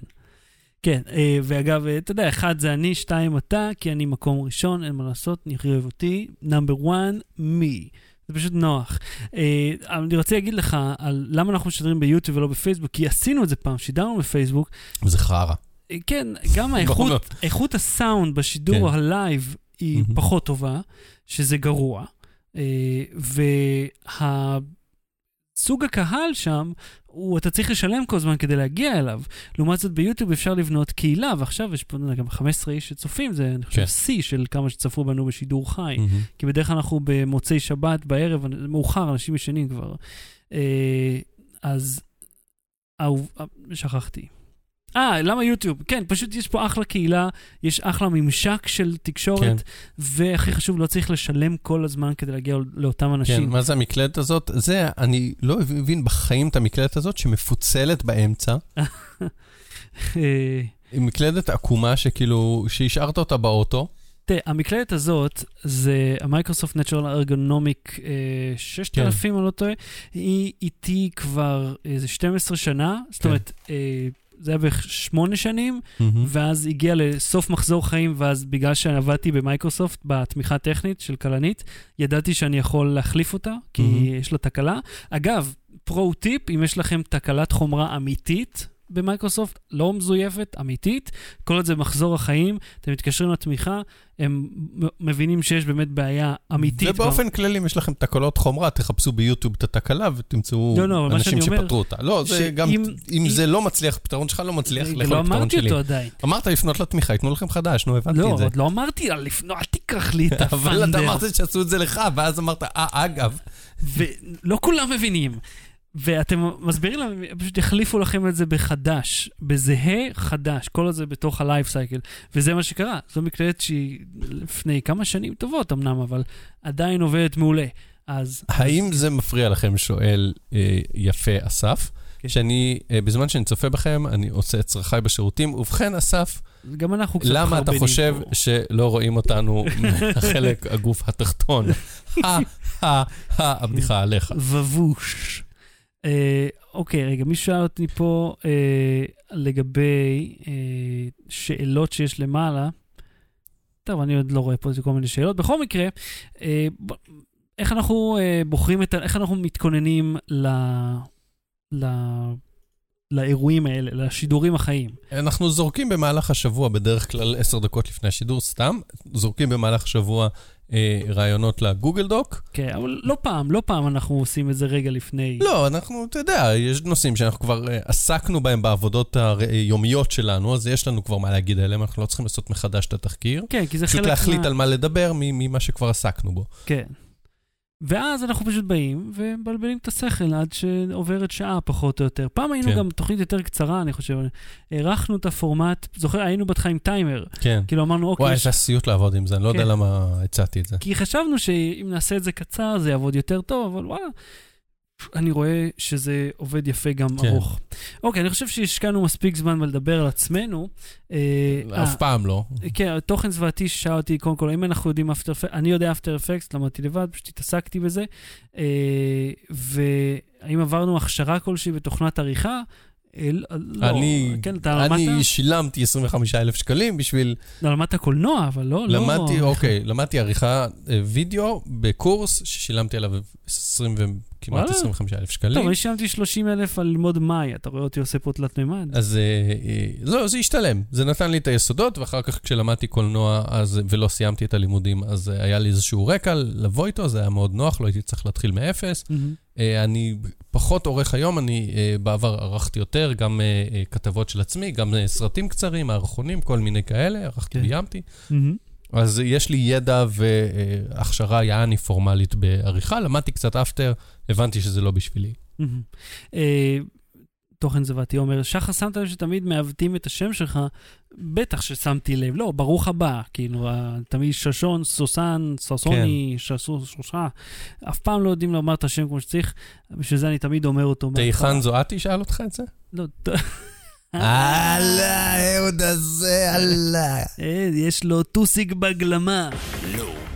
כן, אה, ואגב, אה, אתה יודע, אחד זה אני, שתיים אתה, כי אני מקום ראשון, אין מה לעשות, אני אוהב אותי. Number 1, me. זה פשוט נוח. אה, אני רוצה להגיד לך על למה אנחנו משדרים ביוטיוב ולא בפייסבוק, כי עשינו את זה פעם, שידרנו בפייסבוק. וזה חרא. אה, כן, גם האיכות, איכות הסאונד בשידור כן. הלייב היא מהמם. פחות טובה, שזה גרוע. אה, והסוג הקהל שם, הוא, אתה צריך לשלם כל הזמן כדי להגיע אליו. לעומת זאת, ביוטיוב אפשר לבנות קהילה, ועכשיו יש פה לא גם 15 איש שצופים, זה אני חושב כן. שיא של כמה שצפו בנו בשידור חי. מהמם. כי בדרך כלל אנחנו במוצאי שבת בערב, מאוחר, אנשים ישנים כבר. אה, אז, אה, שכחתי. אה, למה יוטיוב? כן, פשוט יש פה אחלה קהילה, יש אחלה ממשק של תקשורת, כן. והכי חשוב, לא צריך לשלם כל הזמן כדי להגיע לאותם כן, אנשים. מה זה המקלדת הזאת? זה, אני לא מבין בחיים את המקלדת הזאת שמפוצלת באמצע. אה, עם מקלדת עקומה שכאילו, שהשארת אותה באוטו. תראה, המקלדת הזאת זה המייקרוסופט נטרל ארגונומיק 6000, אני לא טועה. היא איתי כבר איזה 12 שנה, זאת כן. אומרת, אה, זה היה בערך 8 שנים, מהמם. ואז הגיע לסוף מחזור חיים, ואז בגלל שעבדתי במייקרוסופט, בתמיכה הטכנית של כלנית, ידעתי שאני יכול להחליף אותה, כי מהמם. יש לה תקלה. אגב, פרו טיפ, אם יש לכם תקלת חומרה אמיתית במייקרוסופט, לא מזויפת, אמיתית, כל עוד זה מחזור החיים, אתם מתקשרים לתמיכה, הם מבינים שיש באמת בעיה אמיתית. ובאופן כללי, אם יש לכם תקלות חומרה, תחפשו ביוטיוב את התקלה ותמצאו לא, לא, אנשים אומר, שפתרו אותה. לא, זה שאם- גם, אם אם- זה לא מצליח, הפתרון שלך לא מצליח, כבר. לך לא לפתרון אמרתי שלי. אותו עדיין. אמרת לפנות לתמיכה, ייתנו לכם חדש, נו, הבנתי לא, את זה. עוד לא אמרתי, על לפ- לא, אל תיקח לי את אבל אתה. אמרת שעשו את זה לך, ואז אמרת, אה, אגב. ולא כולם מבינים. ואתם מסבירים להם, הם פשוט יחליפו לכם את זה בחדש, בזהה חדש, כל זה בתוך ה-life cycle. וזה מה שקרה. זו מקלדת שהיא לפני כמה שנים טובות אמנם, אבל עדיין עובדת מעולה. אז... האם זה מפריע לכם, שואל אה, יפה אסף, כן. שאני, אה, בזמן שאני צופה בכם, אני עושה את צרכיי בשירותים, ובכן, אסף, גם אנחנו קצת למה אתה חושב פה. שלא רואים אותנו מהחלק הגוף התחתון? הבדיחה עליך. ובוש. אה, אוקיי, רגע, מישהו שאל אותי פה אה, לגבי אה, שאלות שיש למעלה. טוב, אני עוד לא רואה פה כל מיני שאלות. בכל מקרה, אה, איך אנחנו אה, בוחרים את ה... איך אנחנו מתכוננים ל... ל... לאירועים האלה, לשידורים החיים. אנחנו זורקים במהלך השבוע, בדרך כלל עשר דקות לפני השידור, סתם, זורקים במהלך השבוע אה, רעיונות לגוגל דוק. כן, אבל לא פעם, לא פעם אנחנו עושים את זה רגע לפני. לא, אנחנו, אתה יודע, יש נושאים שאנחנו כבר אה, עסקנו בהם בעבודות היומיות שלנו, אז יש לנו כבר מה להגיד עליהם, אנחנו לא צריכים לעשות מחדש את התחקיר. כן, כי זה פשוט חלק להחליט מה... על מה לדבר ממה שכבר עסקנו בו. כן. ואז אנחנו פשוט באים ומבלבלים את השכל עד שעוברת שעה פחות או יותר. פעם היינו כן. גם תוכנית יותר קצרה, אני חושב. הארכנו את הפורמט, זוכר, היינו בהתחלה עם טיימר. כן. כאילו אמרנו, אוקיי, וואי, יש- זה סיוט לעבוד עם זה, אני לא יודע כן. למה הצעתי את זה. כי חשבנו שאם נעשה את זה קצר זה יעבוד יותר טוב, אבל וואלה, אני רואה שזה עובד יפה גם כן. ארוך. אוקיי, אני חושב שהשקענו מספיק זמן בלדבר על עצמנו. אה, אף אה, פעם לא. כן, תוכן זוועתי ששאל אותי, קודם כל, אם אנחנו יודעים אפטר אפקט, אני יודע אפטר אפקט, למדתי לבד, פשוט התעסקתי בזה. אה, והאם עברנו הכשרה כלשהי בתוכנת עריכה? אה, לא, אני, כן, אתה אני למדת, שילמתי 25,000 שקלים בשביל... לא, למדת קולנוע, אבל לא, לא. למדתי, אוקיי, למדתי עריכה אה, וידאו בקורס ששילמתי עליו 20 וכמעט וואלה. 25,000 שקלים. טוב, אני שילמתי 30 אלף על ללמוד מאי, אתה רואה אותי עושה פה תלת מימד. אז אה, אה, לא, זה השתלם. זה נתן לי את היסודות, ואחר כך כשלמדתי קולנוע אז, ולא סיימתי את הלימודים, אז היה לי איזשהו רקע לבוא איתו, זה היה מאוד נוח, לא הייתי צריך להתחיל מאפס. מהמם. אה, אני פחות עורך היום, אני אה, בעבר ערכתי יותר, גם אה, כתבות של עצמי, גם סרטים קצרים, מערכונים, כל מיני כאלה, ערכתי כן. וביימתי. מהמם. אז יש לי ידע והכשרה יעני פורמלית בעריכה, למדתי קצת אפטר, הבנתי שזה לא בשבילי. תוכן זוועתי אומר, שחר, שמת לב שתמיד מעוותים את השם שלך? בטח ששמתי לב. לא, ברוך הבא. כאילו, תמיד ששון, סוסן, ששון,י ששו, שושה. אף פעם לא יודעים לומר את השם כמו שצריך, בשביל זה אני תמיד אומר אותו. תיכן זועתי שאל אותך את זה? לא, הלאה, אהוד הזה, הלאה. אה, יש לו טוסיק בגלמה.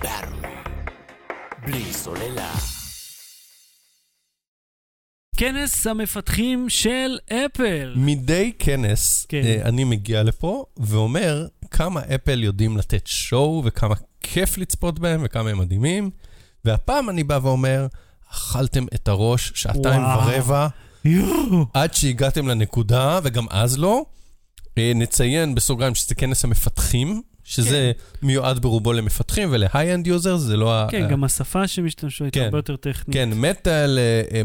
ברמן. בלי סוללה. כנס המפתחים של אפל. מדי כנס, כן. אה, אני מגיע לפה ואומר כמה אפל יודעים לתת שואו וכמה כיף לצפות בהם וכמה הם מדהימים. והפעם אני בא ואומר, אכלתם את הראש שעתיים וואו. ורבע. עד שהגעתם לנקודה, וגם אז לא. אה, נציין בסוגריים שזה כנס המפתחים, שזה מיועד ברובו למפתחים ול-high-end users, זה לא ה... כן, גם השפה שהם השתמשו הייתה כן. הרבה יותר טכנית. כן, Metal,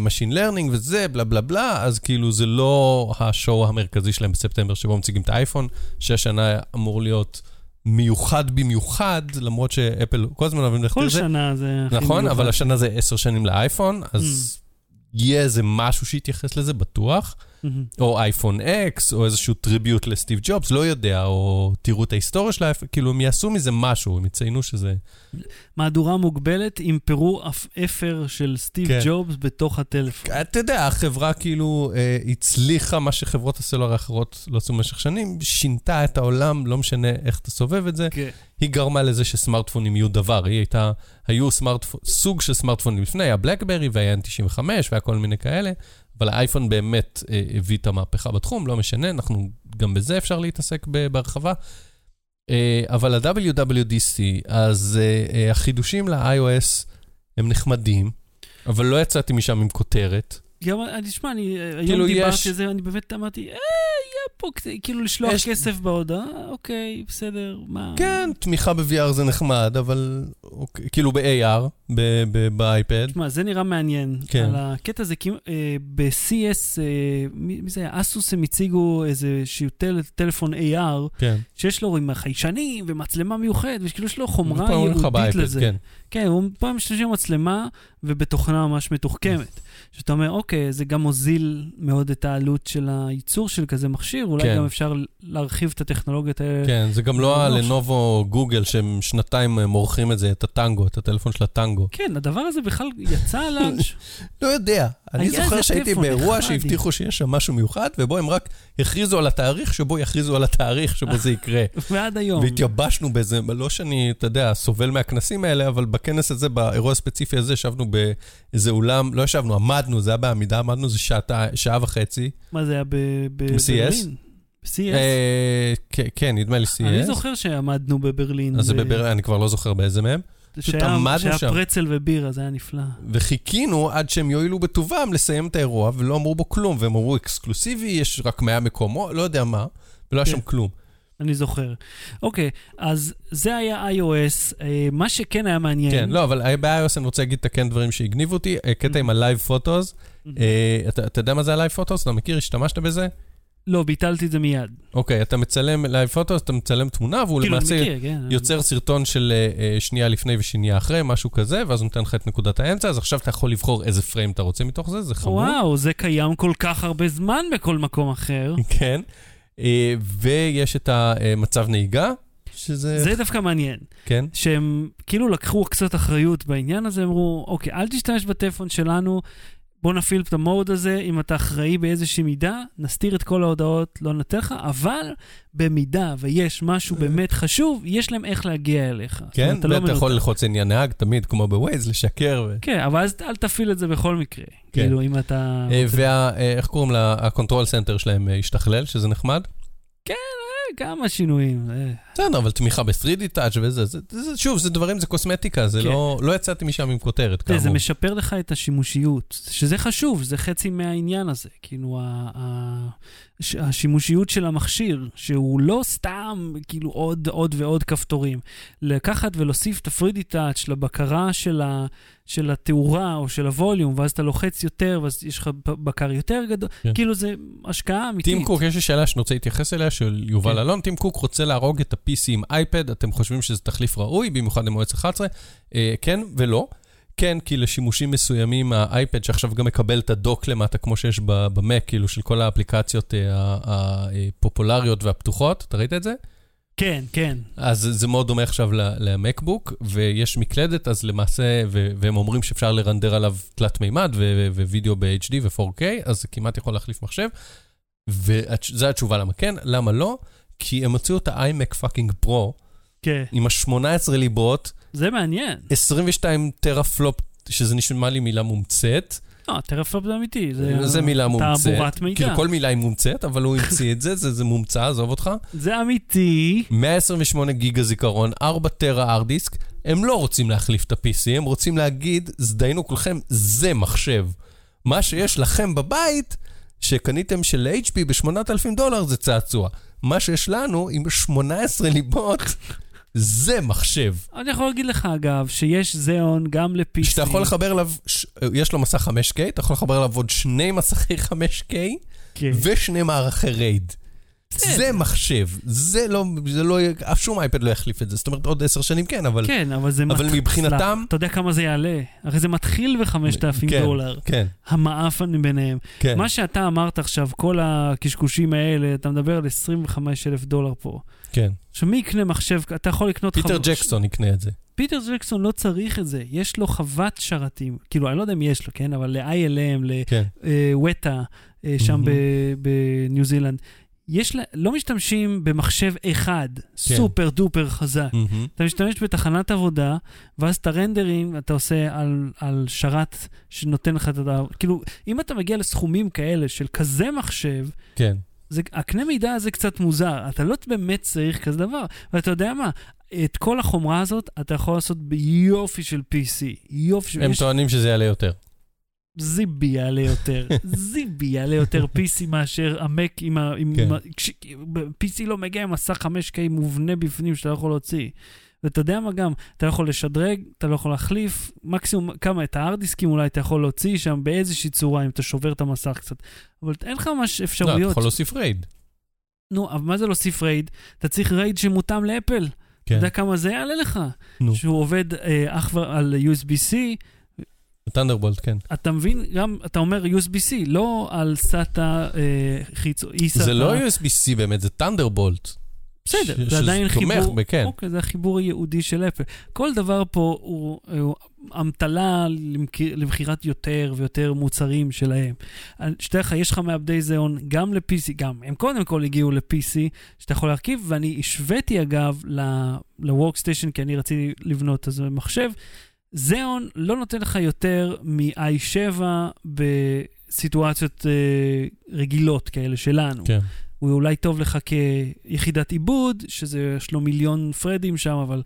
Machine Learning וזה, בלה בלה בלה, אז כאילו זה לא השואו המרכזי שלהם בספטמבר שבו מציגים את האייפון, שהשנה אמור להיות מיוחד במיוחד, למרות שאפל כל הזמן אוהבים ללכת כל לזה. שנה זה הכי נכון, מיוחד. אבל השנה זה עשר שנים לאייפון, אז יהיה איזה משהו שיתייחס לזה, בטוח. מהמם. או אייפון X, או איזשהו tribute לסטיב ג'ובס, לא יודע, או תראו את ההיסטוריה של האייפון, כאילו הם יעשו מזה משהו, הם יציינו שזה... מהדורה מוגבלת עם פירור אפ- אפר של סטיב כן. ג'ובס בתוך הטלפון. אתה יודע, החברה כאילו אה, הצליחה מה שחברות הסלולר האחרות לא עשו במשך שנים, שינתה את העולם, לא משנה איך אתה סובב את זה. כן. היא גרמה לזה שסמארטפונים יהיו דבר, היא הייתה, היו סמארטפון, סוג של סמארטפונים לפני, היה בלקברי והיה N95 והיה כל מיני כאלה, אבל האייפון באמת אה, הביא את המהפכה בתחום, לא משנה, אנחנו, גם בזה אפשר להתעסק בהרחבה. אה, אבל ה-WWDC, אז אה, אה, החידושים ל-iOS הם נחמדים, אבל לא יצאתי משם עם כותרת. גם, אני- תשמע, אני אה, היום כאילו, דיברתי יש- על זה, אני באמת אמרתי, אה, יהיה פה, כאילו לשלוח יש- כסף בהודעה, אוקיי, בסדר, מה... כן, תמיכה ב-VR זה נחמד, אבל אוקיי, כאילו ב-AR, באייפד. תשמע, זה נראה מעניין. כן. על הקטע הזה, כי אה, ב-CS, אה, מי מי זה היה? אסוס הם הציגו איזשהו טל, טלפון AR, כן. שיש לו עם חיישנים ומצלמה מיוחדת, וכאילו יש לו חומרה באייפד, לזה. כן. כן, הוא פעם משתמשים במצלמה ובתוכנה ממש מתוחכמת. שאתה אומר, אוקיי, זה גם מוזיל מאוד את העלות של הייצור של כזה מכשיר. אולי כן. גם אפשר להרחיב את הטכנולוגיות האלה. כן, זה גם לא הלנובו גוגל שהם שנתיים אה, מורחים את זה, את הטנגו, את הטלפון של הטנגו. כן, הדבר הזה בכלל יצא לאנש. לא יודע. אני זוכר שהייתי באירוע. שהבטיחו שיש שם משהו מיוחד, ובו הם רק הכריזו על התאריך שבו יכריזו על התאריך שבו זה יקרה. ועד היום. והתייבשנו באיזה, לא שאני, אתה יודע, סובל מהכנסים האלה, אבל בכנס הזה, באירוע הספציפי הזה, ישבנו באיזה אולם, לא ישבנו, עמדנו, זה היה בעמידה, עמדנו איזה שעתה- שעה וחצי. מה זה היה ב- ב- ב-CS? בברלין? ב-CS? אה, כן, נדמה לי CS. אני זוכר שעמדנו בברלין. אז זה בברלין, אני כבר לא זוכר באיזה מהם. שהיה- עמדנו שהיה שם. פרצל ובירה, זה היה נפלא. וחיכינו עד שהם יואילו בטובם לסיים את האירוע, ולא אמרו בו כלום, והם אמרו exclusive-י, יש רק 100 מקומות, לא יודע מה, ולא היה כן. שם כלום. אני זוכר. אוקיי, אז זה היה iOS. אה, מה שכן היה מעניין... כן, לא, אבל ב-iOS אני רוצה להגיד, תקן דברים שהגניבו אותי. אה, קטע עם ה-Live Photos, אה, אתה יודע מה זה ה-Live Photos? אתה מכיר? השתמשת בזה? לא, ביטלתי את זה מיד. אוקיי, אתה מצלם Live Photos, אתה מצלם תמונה, והוא כאילו, למעשה כן. יוצר סרטון של שנייה לפני ושנייה אחרי, משהו כזה, ואז הוא נותן לך את נקודת האמצע, אז עכשיו אתה יכול לבחור איזה פריים אתה רוצה מתוך זה, זה חמור. וואו, זה קיים כל כך הרבה זמן בכל מקום אחר. כן. אה, ויש את המצב נהיגה, שזה... זה דווקא מעניין. כן. שהם כאילו לקחו קצת אחריות בעניין הזה, אמרו, אוקיי, אל תשתמש בטלפון שלנו, בוא נפעיל את ה-mode הזה, אם אתה אחראי באיזושהי מידה, נסתיר את כל ההודעות, לא ניתן לך, אבל במידה ויש משהו באמת חשוב, יש להם איך להגיע אליך. כן, אומרת, אתה לא ואתה יכול. ללחוץ עניין נהג, תמיד, כמו בווייז, לשקר. ו- כן, אבל אז אל תפעיל את זה בכל מקרה. כן. כאילו, אם אתה... אה, רוצה- וה... אה, קוראים לה? ה-Control Center שלהם אה, השתכלל, שזה נחמד. כמה שינויים. בסדר, אבל תמיכה ב-3D touch וזה, זה, זה, שוב, זה דברים, זה קוסמטיקה, זה כן. לא, לא יצאתי משם עם כותרת, תראה, זה כאמור. משפר לך את השימושיות, שזה חשוב, זה חצי מהעניין הזה. כאילו, ה- ה- הש- השימושיות של המכשיר, שהוא לא סתם, כאילו, עוד, עוד ועוד כפתורים. לקחת ולהוסיף את ה-3D touch לבקרה של, ה, של התאורה או של הווליום, ואז אתה לוחץ יותר, ואז יש לך בקר יותר גדול. כן. כאילו, זה השקעה אמיתית. טים קוק, יש לי שאלה שאני רוצה להתייחס אליה, של יובל כן. אלון. טים קוק רוצה להרוג את ה-PC עם אייפד, אתם חושבים שזה תחליף ראוי, במיוחד למועץ 11? אה, כן ולא. כן, כי לשימושים מסוימים, האייפד שעכשיו גם מקבל את ה-Dock למטה, כמו שיש במק, כאילו של כל האפליקציות אה, ה- הפופולריות והפתוחות, אתה ראית את זה? כן, כן. אז זה מאוד דומה עכשיו למקבוק, ויש מקלדת, אז למעשה, והם אומרים שאפשר לרנדר עליו תלת מימד ווידאו ב-HD ו-4K, אז זה כמעט יכול להחליף מחשב. וזו התשובה למה כן, למה לא? כי הם הוציאו את ה-iMac fucking Pro, כן. עם ה-18 ליבות, זה מעניין. 22 teraflop, שזה נשמע לי מילה מומצאת. לא, teraflop זה אמיתי. זה, זה מילה מומצאת. תעבורת מידע. כאילו כל מילה היא מומצאת, אבל הוא המציא את זה, זה, זה מומצא, עזוב אותך. זה אמיתי. 128 גיגה זיכרון, 4 טרה הארד דיסק, הם לא רוצים להחליף את ה-PC, הם רוצים להגיד, תזדיינו כולכם, זה מחשב. מה שיש לכם בבית, שקניתם של HP ב-8,000 דולר, זה צעצוע. מה שיש לנו, עם 18 ליבות, זה מחשב. אני יכול להגיד לך, אגב, שיש זיון גם ל-PC. שאתה יכול לחבר אליו, ש- יש לו מסך 5K, אתה יכול לחבר אליו עוד שני מסכי 5K, כן. ושני מערכי רייד. זה מחשב, זה לא, זה לא, אף שום אייפד לא יחליף את זה. זאת אומרת, עוד עשר שנים כן, אבל... כן, אבל זה... אבל מת- מבחינתם- אתה יודע כמה זה יעלה? הרי זה מתחיל ב-5,000 כן, דולר. כן, המעפן ביניהם. כן. מה שאתה אמרת עכשיו, כל הקשקושים האלה, אתה מדבר על 25,000 דולר פה. כן. עכשיו, מי יקנה מחשב? אתה יכול לקנות... פיטר חב- ג'קסון יקנה את זה. פיטר ג'קסון לא צריך את זה, יש לו חוות שרתים. כאילו, אני לא יודע אם יש לו, כן? אבל ל-ILM, כן. ל-Weta, שם מהמם. ב- בניו זילנד, יש לה, לא משתמשים במחשב אחד, כן. סופר דופר חזק. מהמם. אתה משתמש בתחנת עבודה, ואז את הרנדרים אתה עושה על, על שרת שנותן לך את ה... כאילו, אם אתה מגיע לסכומים כאלה של כזה מחשב, כן. זה, הקנה מידע הזה קצת מוזר. אתה לא באמת צריך כזה דבר. ואתה יודע מה? את כל החומרה הזאת אתה יכול לעשות ביופי של PC. יופי של... הם יש- טוענים שזה יעלה יותר. זיבי יעלה יותר, זיבי יעלה יותר PC מאשר המק עם ה... עם כן. כש- PC לא מגיע עם מסך 5K מובנה בפנים שאתה לא יכול להוציא. ואתה יודע מה גם, אתה לא יכול לשדרג, אתה לא יכול להחליף, מקסימום כמה, את הארד דיסקים אולי אתה יכול להוציא שם באיזושהי צורה, אם אתה שובר את המסך קצת. אבל אין לך ממש לא, אתה אפשרויות. יכול להוסיף RAID. נו, אבל מה זה להוסיף RAID? אתה צריך RAID שמותאם לאפל. אתה כן. יודע כמה זה יעלה לך? נו. שהוא עובד אה, אך ורק על USB-C, Thunderbolt, כן. אתה מבין, גם, אתה אומר USB-C, לא על SATA אה, חיצוני. זה לא USB-C באמת, זה Thunderbolt. בסדר, ש- זה עדיין חיבור, כן. אוקיי, זה החיבור הייעודי של אפל. כל דבר פה הוא, הוא אמתלה למכיר- למכירת יותר ויותר מוצרים שלהם. שתדע לך, יש לך מעבדי זיון גם ל-PC, גם הם קודם כל הגיעו ל-PC, שאתה יכול להרכיב, ואני השוויתי אגב ל-Workstation, כי אני רציתי לבנות איזה מחשב. זיון לא נותן לך יותר מ-i7 בסיטואציות אה, רגילות כאלה שלנו. כן. הוא אולי טוב לך כיחידת עיבוד, שזה, יש לו מיליון פרדים שם, אבל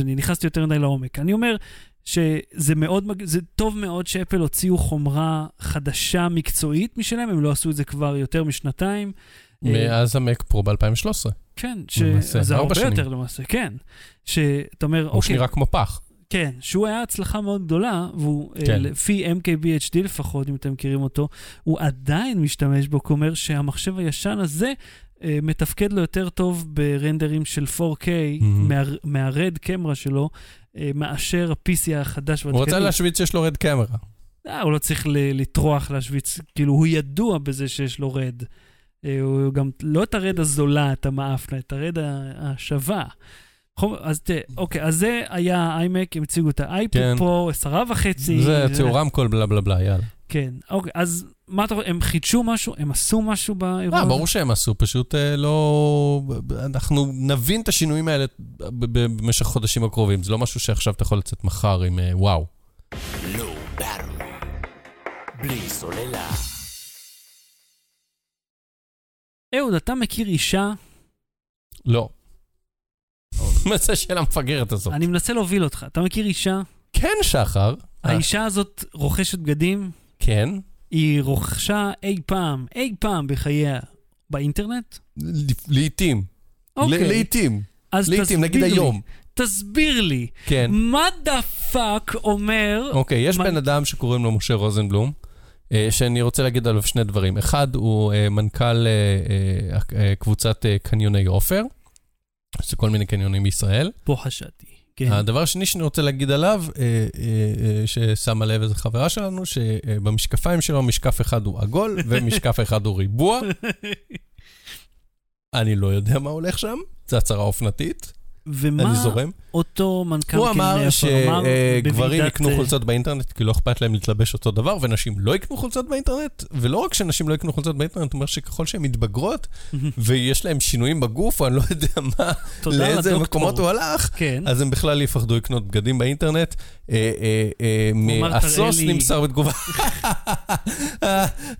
אני נכנסתי יותר מדי לעומק. אני אומר שזה מאוד, זה טוב מאוד שאפל הוציאו חומרה חדשה מקצועית משלהם, הם לא עשו את זה כבר יותר משנתיים. אה, מאז המק פרו ב-2013. כן, למעשה, שזה ארבע הרבה שנים. יותר למעשה, כן. שאתה אומר, הוא אוקיי, שנראה כמו פח. כן, שהוא היה הצלחה מאוד גדולה, והוא, כן. כן. לפי MKBHD לפחות, אם אתם מכירים אותו, הוא עדיין משתמש בו, אומר שהמחשב הישן הזה אה, מתפקד לו יותר טוב ברנדרים של 4K, מהמם. מה, מהרד קמרה שלו, אה, מאשר ה-PC החדש. הוא רוצה. להשוויץ שיש לו רד קמרה. אה, הוא לא צריך לטרוח להשוויץ, כאילו, הוא ידוע בזה שיש לו רד. אה, הוא גם, לא את הרד הזולה, את המאפנה, את הרד השווה. נכון? אז תראה, אוקיי, אז זה היה האיימק, הם הציגו את האייפד כן. פה, עשרה וחצי. זה ציור רמקול בלה בלה בלה, יאללה. כן, אוקיי, אז מה אתה רואה, הם חידשו משהו? הם עשו משהו באירוע אה, הזה? ברור שהם עשו, פשוט אה, לא... אנחנו נבין את השינויים האלה במשך החודשים הקרובים. זה לא משהו שעכשיו אתה יכול לצאת מחר עם אה, וואו. בלי סוללה. אהוד, אתה מכיר אישה, לא. מה זה השאלה המפגרת הזאת? אני מנסה להוביל אותך, אתה מכיר אישה? כן, שחר. האישה הזאת רוכשת בגדים, כן. היא רכשה אי פעם, אי פעם בחייה באינטרנט? לעתים. אוקיי, לעתים. אז לעתים, נגיד תסביר לי, היום. תסביר לי, כן. מה the fuck אומר... אוקיי, יש בן אדם שקוראים לו משה רוזנבלום, אה, שאני רוצה להגיד עליו שני דברים. אחד, הוא אה, מנכ"ל אה, קבוצת קניוני עופר, זה כל מיני קניונים בישראל. פה חשדתי, כן. הדבר השני שאני רוצה להגיד עליו, אה, אה, אה, ששמה לב איזה חברה שלנו, שבמשקפיים שלו משקף אחד הוא עגול ומשקף אחד הוא ריבוע. אני לא יודע מה הולך שם, זו הצהרה אופנתית, ומה. אותו מנכ"ל הוא אמר שגברים יקנו אה, חולצות באינטרנט כי לא אכפת להם להתלבש אותו דבר, ונשים לא יקנו חולצות באינטרנט, ולא רק שנשים לא יקנו חולצות באינטרנט, הוא אומר שככל שהן מתבגרות, ויש להן שינויים בגוף, או אני לא יודע מה, לאיזה לדוקטור. מקומות הוא הלך, כן. אז הם בכלל יפחדו לקנות בגדים באינטרנט. אה, אה, אה, מהסוס נמסר בתגובה.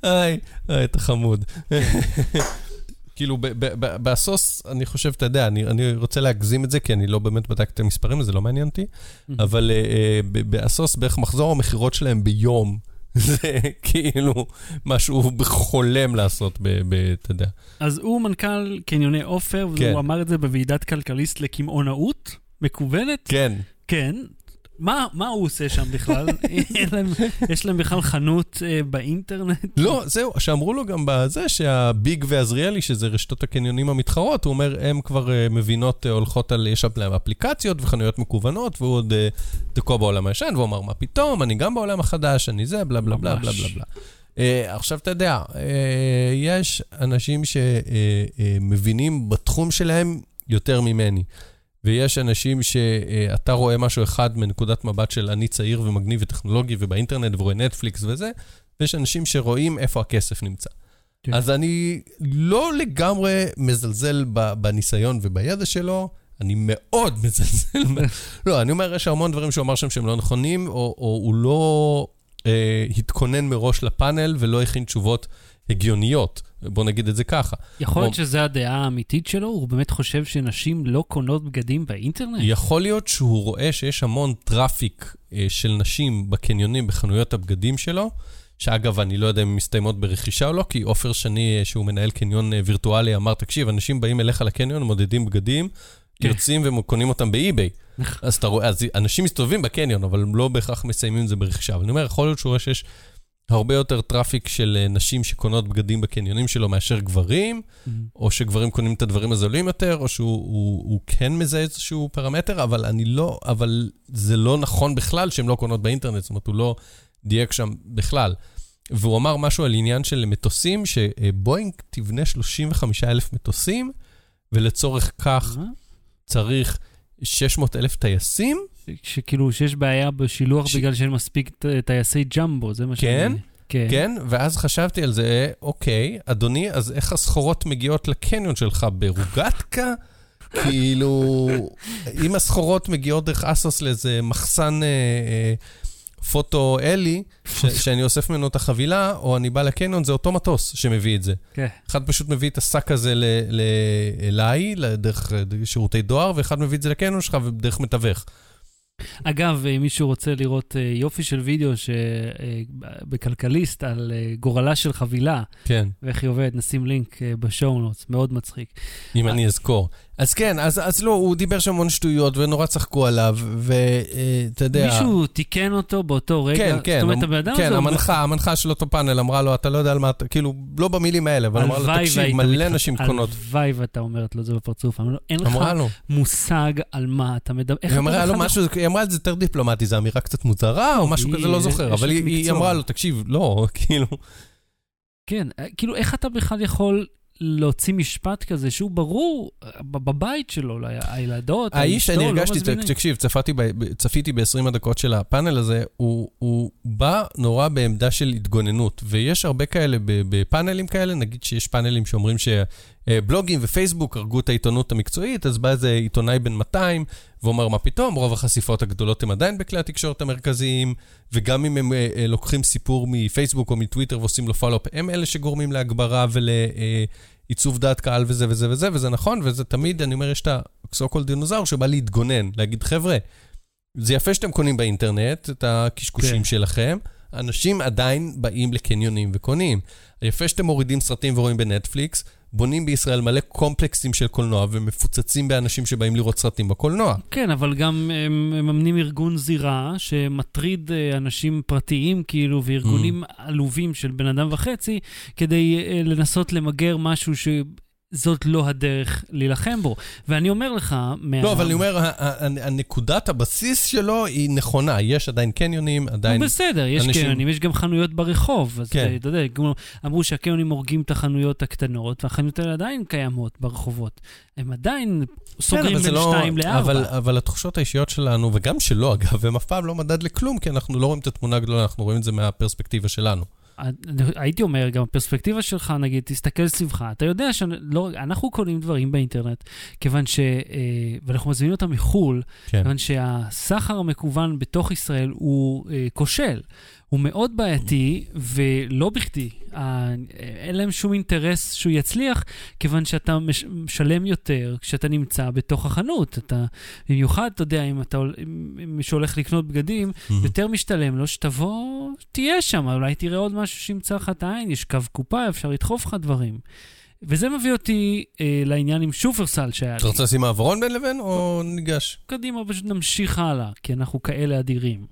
איי, אתה חמוד. כאילו, בסוס, אני חושב, אתה יודע, אני, אני רוצה להגזים את זה, כי אני לא באמת בדקתי את המספרים, זה לא מעניין אותי, אבל אה, אה, ב- באסוס, בערך מחזור המכירות שלהם ביום, זה כאילו משהו חולם לעשות, אתה יודע. אז הוא מנכ"ל קניוני עופר, כן. והוא אמר את זה בוועידת כלכליסט לקמעונאות מקוונת. כן, כן. מה, מה הוא עושה שם בכלל? להם, יש להם בכלל חנות אה, באינטרנט? לא, זהו, שאמרו לו גם בזה שהביג ועזריאלי, שזה רשתות הקניונים המתחרות, הוא אומר, הם כבר uh, מבינות, uh, הולכות על, יש להם אפליקציות וחנויות מקוונות, והוא עוד uh, תקוע בעולם הישן, והוא אמר, מה פתאום, אני גם בעולם החדש, אני זה, בלה בלה בלה בלה ממש. בלה בלה. Uh, עכשיו, אתה יודע, uh, יש אנשים שמבינים uh, uh, בתחום שלהם יותר ממני. ויש אנשים שאתה רואה משהו אחד מנקודת מבט של אני צעיר ומגניב וטכנולוגי ובאינטרנט ורואה נטפליקס וזה, ויש אנשים שרואים איפה הכסף נמצא. כן. אז אני לא לגמרי מזלזל בניסיון ובידע שלו, אני מאוד מזלזל. לא, אני אומר, יש המון דברים שהוא אמר שם שהם לא נכונים, או, או הוא לא אה, התכונן מראש לפאנל ולא הכין תשובות הגיוניות. בוא נגיד את זה ככה. יכול להיות שזו הדעה האמיתית שלו? הוא באמת חושב שנשים לא קונות בגדים באינטרנט? יכול להיות שהוא רואה שיש המון traffic אה, של נשים בקניונים, בחנויות הבגדים שלו, שאגב, אני לא יודע אם הן מסתיימות ברכישה או לא, כי עופר שני, אה, שהוא מנהל קניון אה, וירטואלי, אמר, תקשיב, אנשים באים אליך לקניון, מודדים בגדים. יוצאים וקונים אותם באי-ביי. אז אתה רואה, אז אנשים מסתובבים בקניון, אבל הם לא בהכרח מסיימים את זה ברכישה. אבל אני אומר, יכול להיות שהוא רואה שיש הרבה יותר traffic של אה, נשים שקונות בגדים בקניונים שלו מאשר גברים, או שגברים קונים את הדברים הזולים יותר, או שהוא הוא, הוא כן מזהה איזשהו פרמטר, אבל אני לא, אבל זה לא נכון בכלל שהן לא קונות באינטרנט, זאת אומרת, הוא לא דייק שם בכלל. והוא אמר משהו על עניין של מטוסים, שבואינג תבנה 35 אלף מטוסים, ולצורך כך מה? צריך 600 אלף טייסים, שכאילו, שיש בעיה בשילוח ש- בגלל שאין מספיק טייסי ג'מבו, זה מה כן? שאני... כן. כן? ואז חשבתי על זה, אוקיי, אדוני, אז איך הסחורות מגיעות לקניון שלך? ברוגטקה? כאילו, אם הסחורות מגיעות דרך אסוס לאיזה מחסן אה, אה, פוטו אלי, ש- שאני אוסף ממנו את החבילה, או אני בא לקניון, זה אותו מטוס שמביא את זה. כן. אחד פשוט מביא את השק הזה ל- ל- אליי, דרך אה, שירותי דואר, ואחד מביא את זה לקניון שלך דרך מתווך. אגב, אם מישהו רוצה לראות אה, יופי של וידאו אה, בכלכליסט על אה, גורלה של חבילה כן, ואיך היא עובדת, נשים לינק אה, בשואו נוטס, מאוד מצחיק. אם אני אזכור. אז כן, אז, אז לא, הוא דיבר שם המון שטויות, ונורא צחקו עליו, ואתה יודע... מישהו תיקן אותו באותו רגע? כן, כן, זאת אומרת, המ- הבן אדם כן, הזה... הוא- המנחה, המנחה של אותו פאנל אמרה לו, אתה לא יודע על מה אתה, כאילו, לא במילים האלה, אבל אמרה לו, תקשיב, מלא נשים קונות. הלוואי ואתה אומרת לו את זה בפרצוף. אמר לו, אין לך אמרה לו. מושג על מה אתה מדבר. היא אמרה לו משהו, היא אמרה את זה יותר דיפלומטי, זו אמירה קצת מוזרה, או משהו כזה, לא זוכר, אבל היא-. אמרה לו, תקשיב, לא, כאילו, כן, אה, כאילו, איך אתה בכלל יכול להוציא משפט כזה שהוא ברור בבית שלו, הילדות, האיש, אני לא הרגשתי, מזמינים. תקשיב, צפיתי צפיתי ב-20 הדקות של הפאנל הזה, הוא- הוא בא נורא בעמדה של התגוננות, ויש הרבה כאלה בפאנלים כאלה, נגיד שיש פאנלים שאומרים שבלוגים ופייסבוק הרגו את העיתונות המקצועית, אז בא איזה עיתונאי בן 200, ואומר, מה פתאום, רוב החשיפות הגדולות הן עדיין בכלי התקשורת המרכזיים, וגם אם הם אה, אה, לוקחים סיפור מפייסבוק או מטוויטר ועושים לו פולו-אפ, הם אלה שגורמים להגברה ולעיצוב דעת קהל וזה וזה וזה, וזה נכון, וזה תמיד, אני אומר, יש את called דינוזאור שבא להתגונן, להגיד, חבר'ה, זה יפה שאתם קונים באינטרנט את הקשקושים. כן. שלכם, אנשים עדיין באים לקניונים וקונים. יפה שאתם מורידים סרטים ורואים בנטפליקס, בונים בישראל מלא קומפלקסים של קולנוע ומפוצצים באנשים שבאים לראות סרטים בקולנוע. כן, אבל גם הם מממנים ארגון זירה שמטריד אה, אנשים פרטיים, כאילו, וארגונים Mm. עלובים של בן אדם וחצי, כדי אה, לנסות למגר משהו שזאת לא הדרך להילחם בו. ואני אומר לך, מה... לא, אבל אני אומר, הנקודת הבסיס שלו היא נכונה. יש עדיין קניונים, עדיין... נו, בסדר, יש אנשים- קניונים, יש גם חנויות ברחוב. אז כן. אתה יודע, כמו- אמרו שהקניונים הורגים את החנויות הקטנות, והחנויות האלה עדיין קיימות ברחובות. הם עדיין סוגרים כן, זה בין לא- שתיים לארבע. אבל, אבל התחושות האישיות שלנו, וגם שלו אגב, הם אף פעם לא מדד לכלום, כי אנחנו לא רואים את התמונה הגדולה, אנחנו רואים את זה מהפרספקטיבה שלנו. הייתי אומר, גם הפרספקטיבה שלך, נגיד, תסתכל סביבך, אתה יודע שאנחנו קונים דברים באינטרנט, כיוון ש... אה, ואנחנו מזמינים אותם מחו"ל, כן. כיוון שהסחר המקוון בתוך ישראל הוא אה, כושל. הוא מאוד בעייתי, ולא בכדי. אין להם שום אינטרס שהוא יצליח, כיוון שאתה מש, משלם יותר כשאתה נמצא בתוך החנות. אתה, במיוחד, אתה יודע, אם אתה אם מישהו הולך לקנות בגדים, יותר משתלם לו שתבוא, תהיה שם, אולי תראה עוד משהו שימצא לך את העין, יש קו קופה, אפשר לדחוף לך דברים. וזה מביא אותי אה, לעניין עם שופרסל שהיה אתה לי. רוצה לשים מעברון בין לבין, או ניגש? קדימה, פשוט נמשיך הלאה, כי אנחנו כאלה אדירים.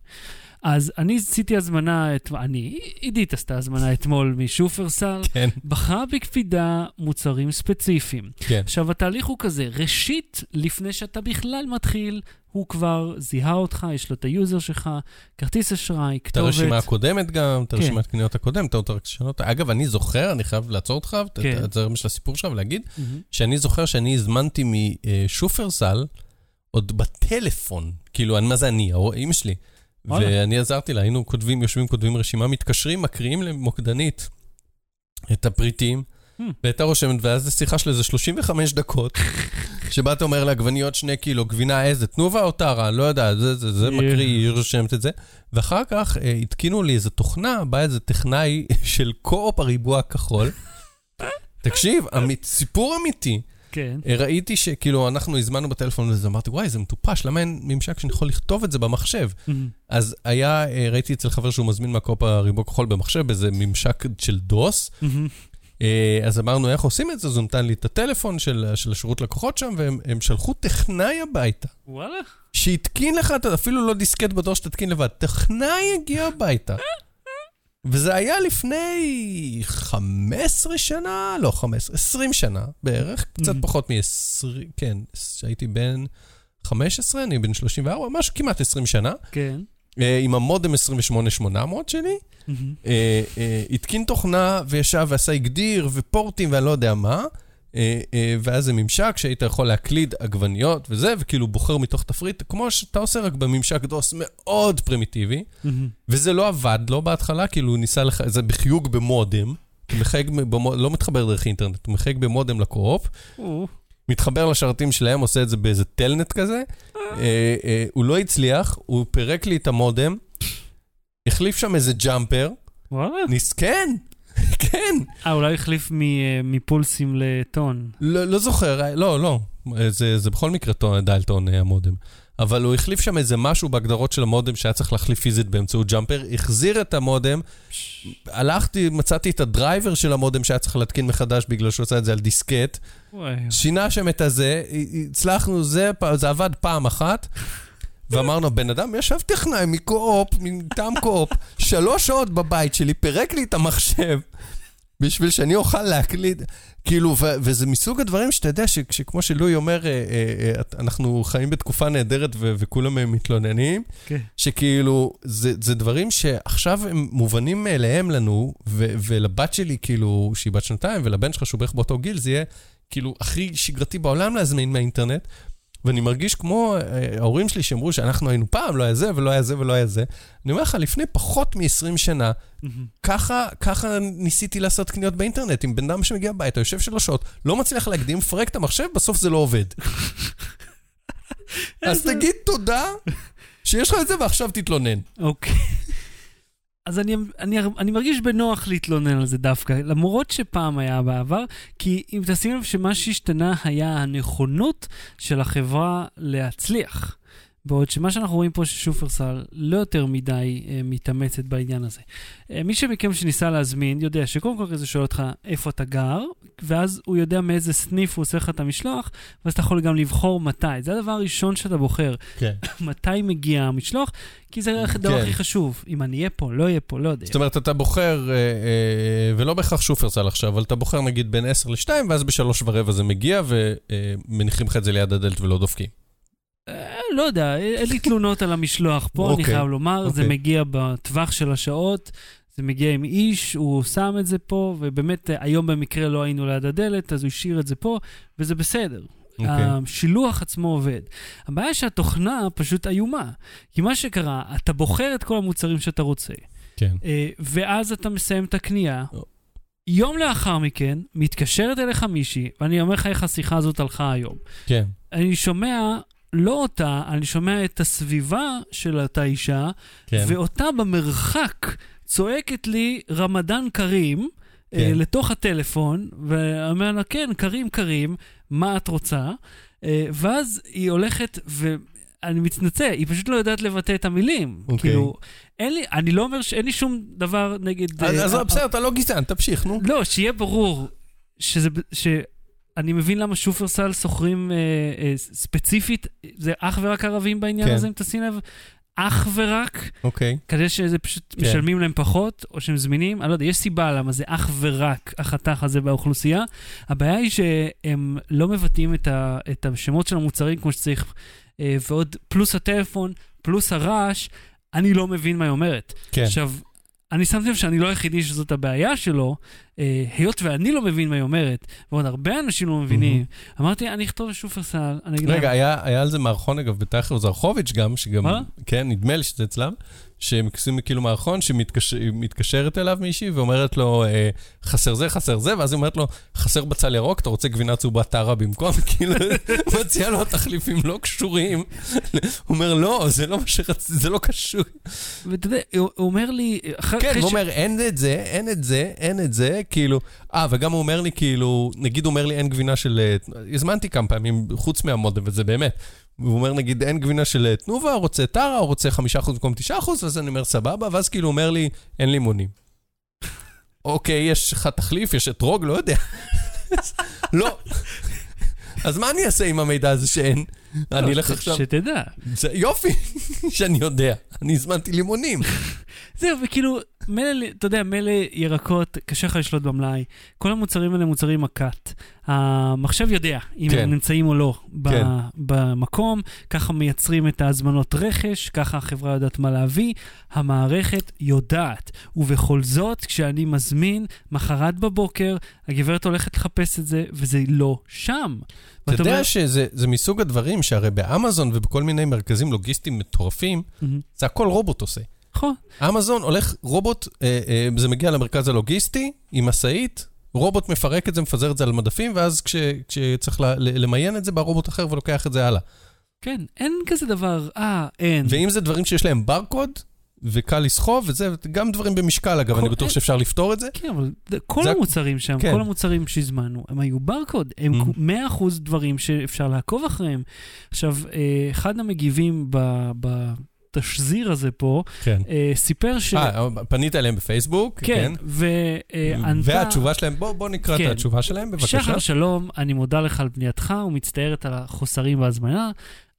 אז אני עשיתי הזמנה, את... אני, עידית עשתה הזמנה אתמול משופרסל, כן, בחרה בקפידה מוצרים ספציפיים. כן. עכשיו, התהליך הוא כזה, ראשית, לפני שאתה בכלל מתחיל, הוא כבר זיהה אותך, יש לו את ה user שלך, כרטיס אשראי, את כתובת. הרשימה הקודמת גם, את כן. הרשימת קניות הקודמת, אתה רוצה רק לשנות. אגב, אני זוכר, אני חייב לעצור אותך, כן. את הזרם של הסיפור שלך ולהגיד, מהמם. שאני זוכר שאני הזמנתי משופרסל עוד בטלפון, כאילו, אני- מה זה אני? אמא שלי. ואני עזרתי לה, היינו כותבים, יושבים, כותבים רשימה, מתקשרים, מקריאים למוקדנית את הפריטים, Hmm. והייתה רושמת, ואז זו שיחה של איזה 35 דקות, שבה אתה אומר לה, עגבניות שני קילו, גבינה איזה, תנובה או טרה, לא יודע, זה, זה, זה. מקריא, היא רושמת את זה. ואחר כך אה, התקינו לי איזה תוכנה, בא איזה טכנאי של קו-אופ הריבוע הכחול. תקשיב, סיפור אמיתי. כן. אה, ראיתי שכאילו אנחנו הזמנו בטלפון וזה, אמרתי, וואי, זה מטופש, למה אין ממשק שאני יכול לכתוב את זה במחשב? מהמם. אז היה, אה, ראיתי אצל חבר שהוא מזמין מהקופ הריבוע כחול במחשב, באיזה ממשק של דוס. מהמם. אה, אז אמרנו, איך עושים את זה? אז הוא נתן לי את הטלפון של, של השירות לקוחות שם, והם הם שלחו טכנאי הביתה. וואלה. שהתקין לך, אפילו לא דיסקט בדור שתתקין לבד, טכנאי הגיע הביתה. וזה היה לפני 15 שנה, לא 15, 20 שנה בערך, קצת Mhm. פחות מ-20, כן, שהייתי בן 15, אני בן 34, משהו כמעט 20 שנה, כן. אה, עם המודם 28800 שלי, מהמם. אה, אה, התקין תוכנה וישב ועשה הגדיר ופורטים ואני לא יודע מה, ואז זה ממשק שהיית יכול להקליד עגבניות וזה, וכאילו בוחר מתוך תפריט, כמו שאתה עושה רק בממשק דוס מאוד פרימיטיבי, מהמם. וזה לא עבד לו בהתחלה, כאילו הוא ניסה לך, זה בחיוג במודם, מחייג, במוד, לא מתחבר דרך אינטרנט, הוא מחייג במודם לקו-אופ, או, מתחבר לשרתים שלהם, עושה את זה באיזה Telnet כזה. אה, אה, הוא לא הצליח, הוא פירק לי את המודם, החליף שם איזה jumper. ניס... כן, כן. אה, אולי החליף אה, מפולסים לטון. לא, לא זוכר, אה, לא, לא. אה, זה, זה בכל מקרה tone, dial tone אה, המודם. אבל הוא החליף שם איזה משהו בהגדרות של המודם שהיה צריך להחליף פיזית באמצעות jumper, החזיר את המודם, הלכתי, מצאתי את ה driver של המודם שהיה צריך להתקין מחדש בגלל שהוא עשה את זה על דיסקט. שינה שם את הזה, הצלחנו, זה, זה עבד פעם אחת. ואמרנו, בן אדם ישב טכנאי מקו-אופ, מטעם קו-אופ, שלוש שעות בבית שלי, פירק לי את המחשב בשביל שאני אוכל להקליד. כאילו, ו- וזה מסוג הדברים שאתה יודע, שכמו שלואי אומר, אה, אה, אה, אנחנו חיים בתקופה נהדרת ו- וכולם מתלוננים, כן. שכאילו, זה, זה דברים שעכשיו הם מובנים מאליהם לנו, ו- ולבת שלי, כאילו, שהיא בת שנתיים, ולבן שלך שהוא בערך באותו גיל, זה יהיה כאילו הכי שגרתי בעולם להזמין מהאינטרנט. ואני מרגיש כמו אה, ההורים שלי שאמרו שאנחנו היינו פעם, לא היה זה ולא היה זה ולא היה זה. אני אומר לך, לפני פחות מ-20 שנה. ככה, ככה ניסיתי לעשות קניות באינטרנט. עם בן אדם שמגיע הביתה, יושב שלוש שעות, לא מצליח להקדים, מפרק את המחשב, בסוף זה לא עובד. אז תגיד תודה שיש לך את זה ועכשיו תתלונן. אוקיי. אז אני, אני, אני מרגיש בנוח להתלונן על זה דווקא, למרות שפעם היה בעבר, כי אם תשים לב שמה שהשתנה היה הנכונות של החברה להצליח. בעוד שמה שאנחנו רואים פה ששופרסל לא יותר מדי אה, מתאמצת בעניין הזה. אה, מי שמכם שניסה להזמין יודע שקודם כל כזה שואל אותך איפה אתה גר, ואז הוא יודע מאיזה סניף הוא עושה לך את המשלוח, ואז אתה יכול גם לבחור מתי. זה הדבר הראשון שאתה בוחר. כן. מתי מגיע המשלוח, כי זה הדבר כן. הכי חשוב. אם אני אהיה פה, לא אהיה פה, לא יודע. זאת אומרת, אתה בוחר, אה, אה, ולא בהכרח שופרסל עכשיו, אבל אתה בוחר נגיד בין 10 ל-2, ואז בשלוש ורבע זה מגיע, ומניחים לך את זה ליד הדלת ולא דופקים. אה, לא יודע, אין לי תלונות על המשלוח פה, אני אוקיי, חייב לומר, זה אוקיי. מגיע בטווח של השעות, זה מגיע עם איש, הוא שם את זה פה, ובאמת אה, היום במקרה לא היינו ליד הדלת, אז הוא השאיר את זה פה, וזה בסדר. אוקיי. השילוח עצמו עובד. הבעיה שהתוכנה פשוט איומה. כי מה שקרה, אתה בוחר את כל המוצרים שאתה רוצה, כן. אה, ואז אתה מסיים את הקנייה. או. יום לאחר מכן, מתקשרת אליך מישהי, ואני אומר לך איך השיחה הזאת הלכה היום. כן. אני שומע לא אותה, אני שומע את הסביבה של אותה אישה, כן. ואותה במרחק צועקת לי רמדאן כרים כן. אה, לתוך הטלפון, ואומר לה, כן, כרים כרים, מה את רוצה? אה, ואז היא הולכת ו... אני מתנצל, היא פשוט לא יודעת לבטא את המילים. אוקיי. כאילו, אין לי, אני לא אומר שאין לי שום דבר נגד... אז אה, אז אה, בסדר, אתה לא גזען, תמשיך, נו. לא, שיהיה ברור שזה, שאני מבין למה שופרסל שוכרים אה, אה, ספציפית, זה אך ורק ערבים בעניין כן. הזה, אם תשים לב, אך ורק, אוקיי. כדי שזה פשוט כן. משלמים להם פחות, או שהם זמינים, אני לא יודע, יש סיבה למה זה אך ורק החתך הזה באוכלוסייה. הבעיה היא שהם לא מבטאים את, ה, את השמות של המוצרים כמו שצריך, אה, ועוד פלוס הטלפון, פלוס הרעש, אני לא מבין מה היא אומרת. כן. עכשיו, אני שמתי לב שאני לא היחידי שזאת הבעיה שלו, אה, היות ואני לא מבין מה היא אומרת, ועוד הרבה אנשים לא מבינים, אמרתי, אני אכתוב לשופרסל, אני אגיד רגע, להם, היה היה על זה מערכון, אגב, בתאכר זרחוביץ' גם, שגם, מה? כן, נדמה לי שזה אצלם, שהם עושים כאילו מערכון שמתקשרת אליו מישהי ואומרת לו, אה, חסר זה, חסר זה, ואז היא אומרת לו, חסר בצל ירוק, אתה רוצה גבינה צהובה טרה במקום? כאילו, מציעה לו תחליפים לא קשורים. הוא אומר, לא, זה לא מה שרציתי, זה לא קשור. ואתה יודע, הוא אומר לי, כן, הוא אומר, אין את זה, אין את זה, אין את זה, כאילו... אה, וגם הוא אומר לי, כאילו, נגיד הוא אומר לי, אין גבינה של... אה, הזמנתי כמה פעמים, חוץ מהמודם, וזה באמת. הוא אומר, נגיד, אין גבינה של אה, תנובה, רוצה טרה, או רוצה 5% במקום 9%, ואז אני אומר, סבבה, ואז כאילו הוא אומר לי, אין לימונים. אוקיי, יש לך תחליף, יש אתרוג, לא יודע. לא. אז מה אני אעשה עם המידע הזה שאין? אני לא, אלך ש- עכשיו... שתדע. יופי, שאני יודע. אני הזמנתי לימונים. זהו, וכאילו, מילא, אתה יודע, מילא ירקות, קשה לך לשלוט במלאי. כל המוצרים האלה מוצרים מקט. המחשב יודע אם כן. הם נמצאים או לא כן. במקום, ככה מייצרים את ההזמנות רכש, ככה החברה יודעת מה להביא, המערכת יודעת. ובכל זאת, כשאני מזמין, מחרת בבוקר, הגברת הולכת לחפש את זה, וזה לא שם. אתה יודע אומר- שזה זה מסוג הדברים שהרי באמזון ובכל מיני מרכזים לוגיסטיים מטורפים, מהמם. זה הכל רובוט עושה. נכון. אמזון הולך, רובוט, אה, אה, זה מגיע למרכז הלוגיסטי עם משאית, רובוט מפרק את זה, מפזר את זה על מדפים, ואז כש, כשצריך ל, ל- למיין את זה, בא רובוט אחר ולוקח את זה הלאה. כן, אין כזה דבר, אה, אין. ואם זה דברים שיש להם ברקוד, וקל לסחוב, וזה גם דברים במשקל, אגב, כל- אני בטוח שאפשר לפתור את זה. כן, אבל כל זה- המוצרים שם, כן. כל המוצרים שהזמנו, הם היו ברקוד. הם Mhm. כו- 100% דברים שאפשר לעקוב אחריהם. עכשיו, אה, אחד המגיבים ב- בתשזיר הזה פה, כן. אה, סיפר ש... אה, פנית אליהם בפייסבוק, כן, כן. וענתה... והתשובה שלהם, בוא, בוא נקרא כן. את התשובה שלהם, בבקשה. שחר שלום, אני מודה לך על פנייתך ומצטערת על החוסרים בהזמנה.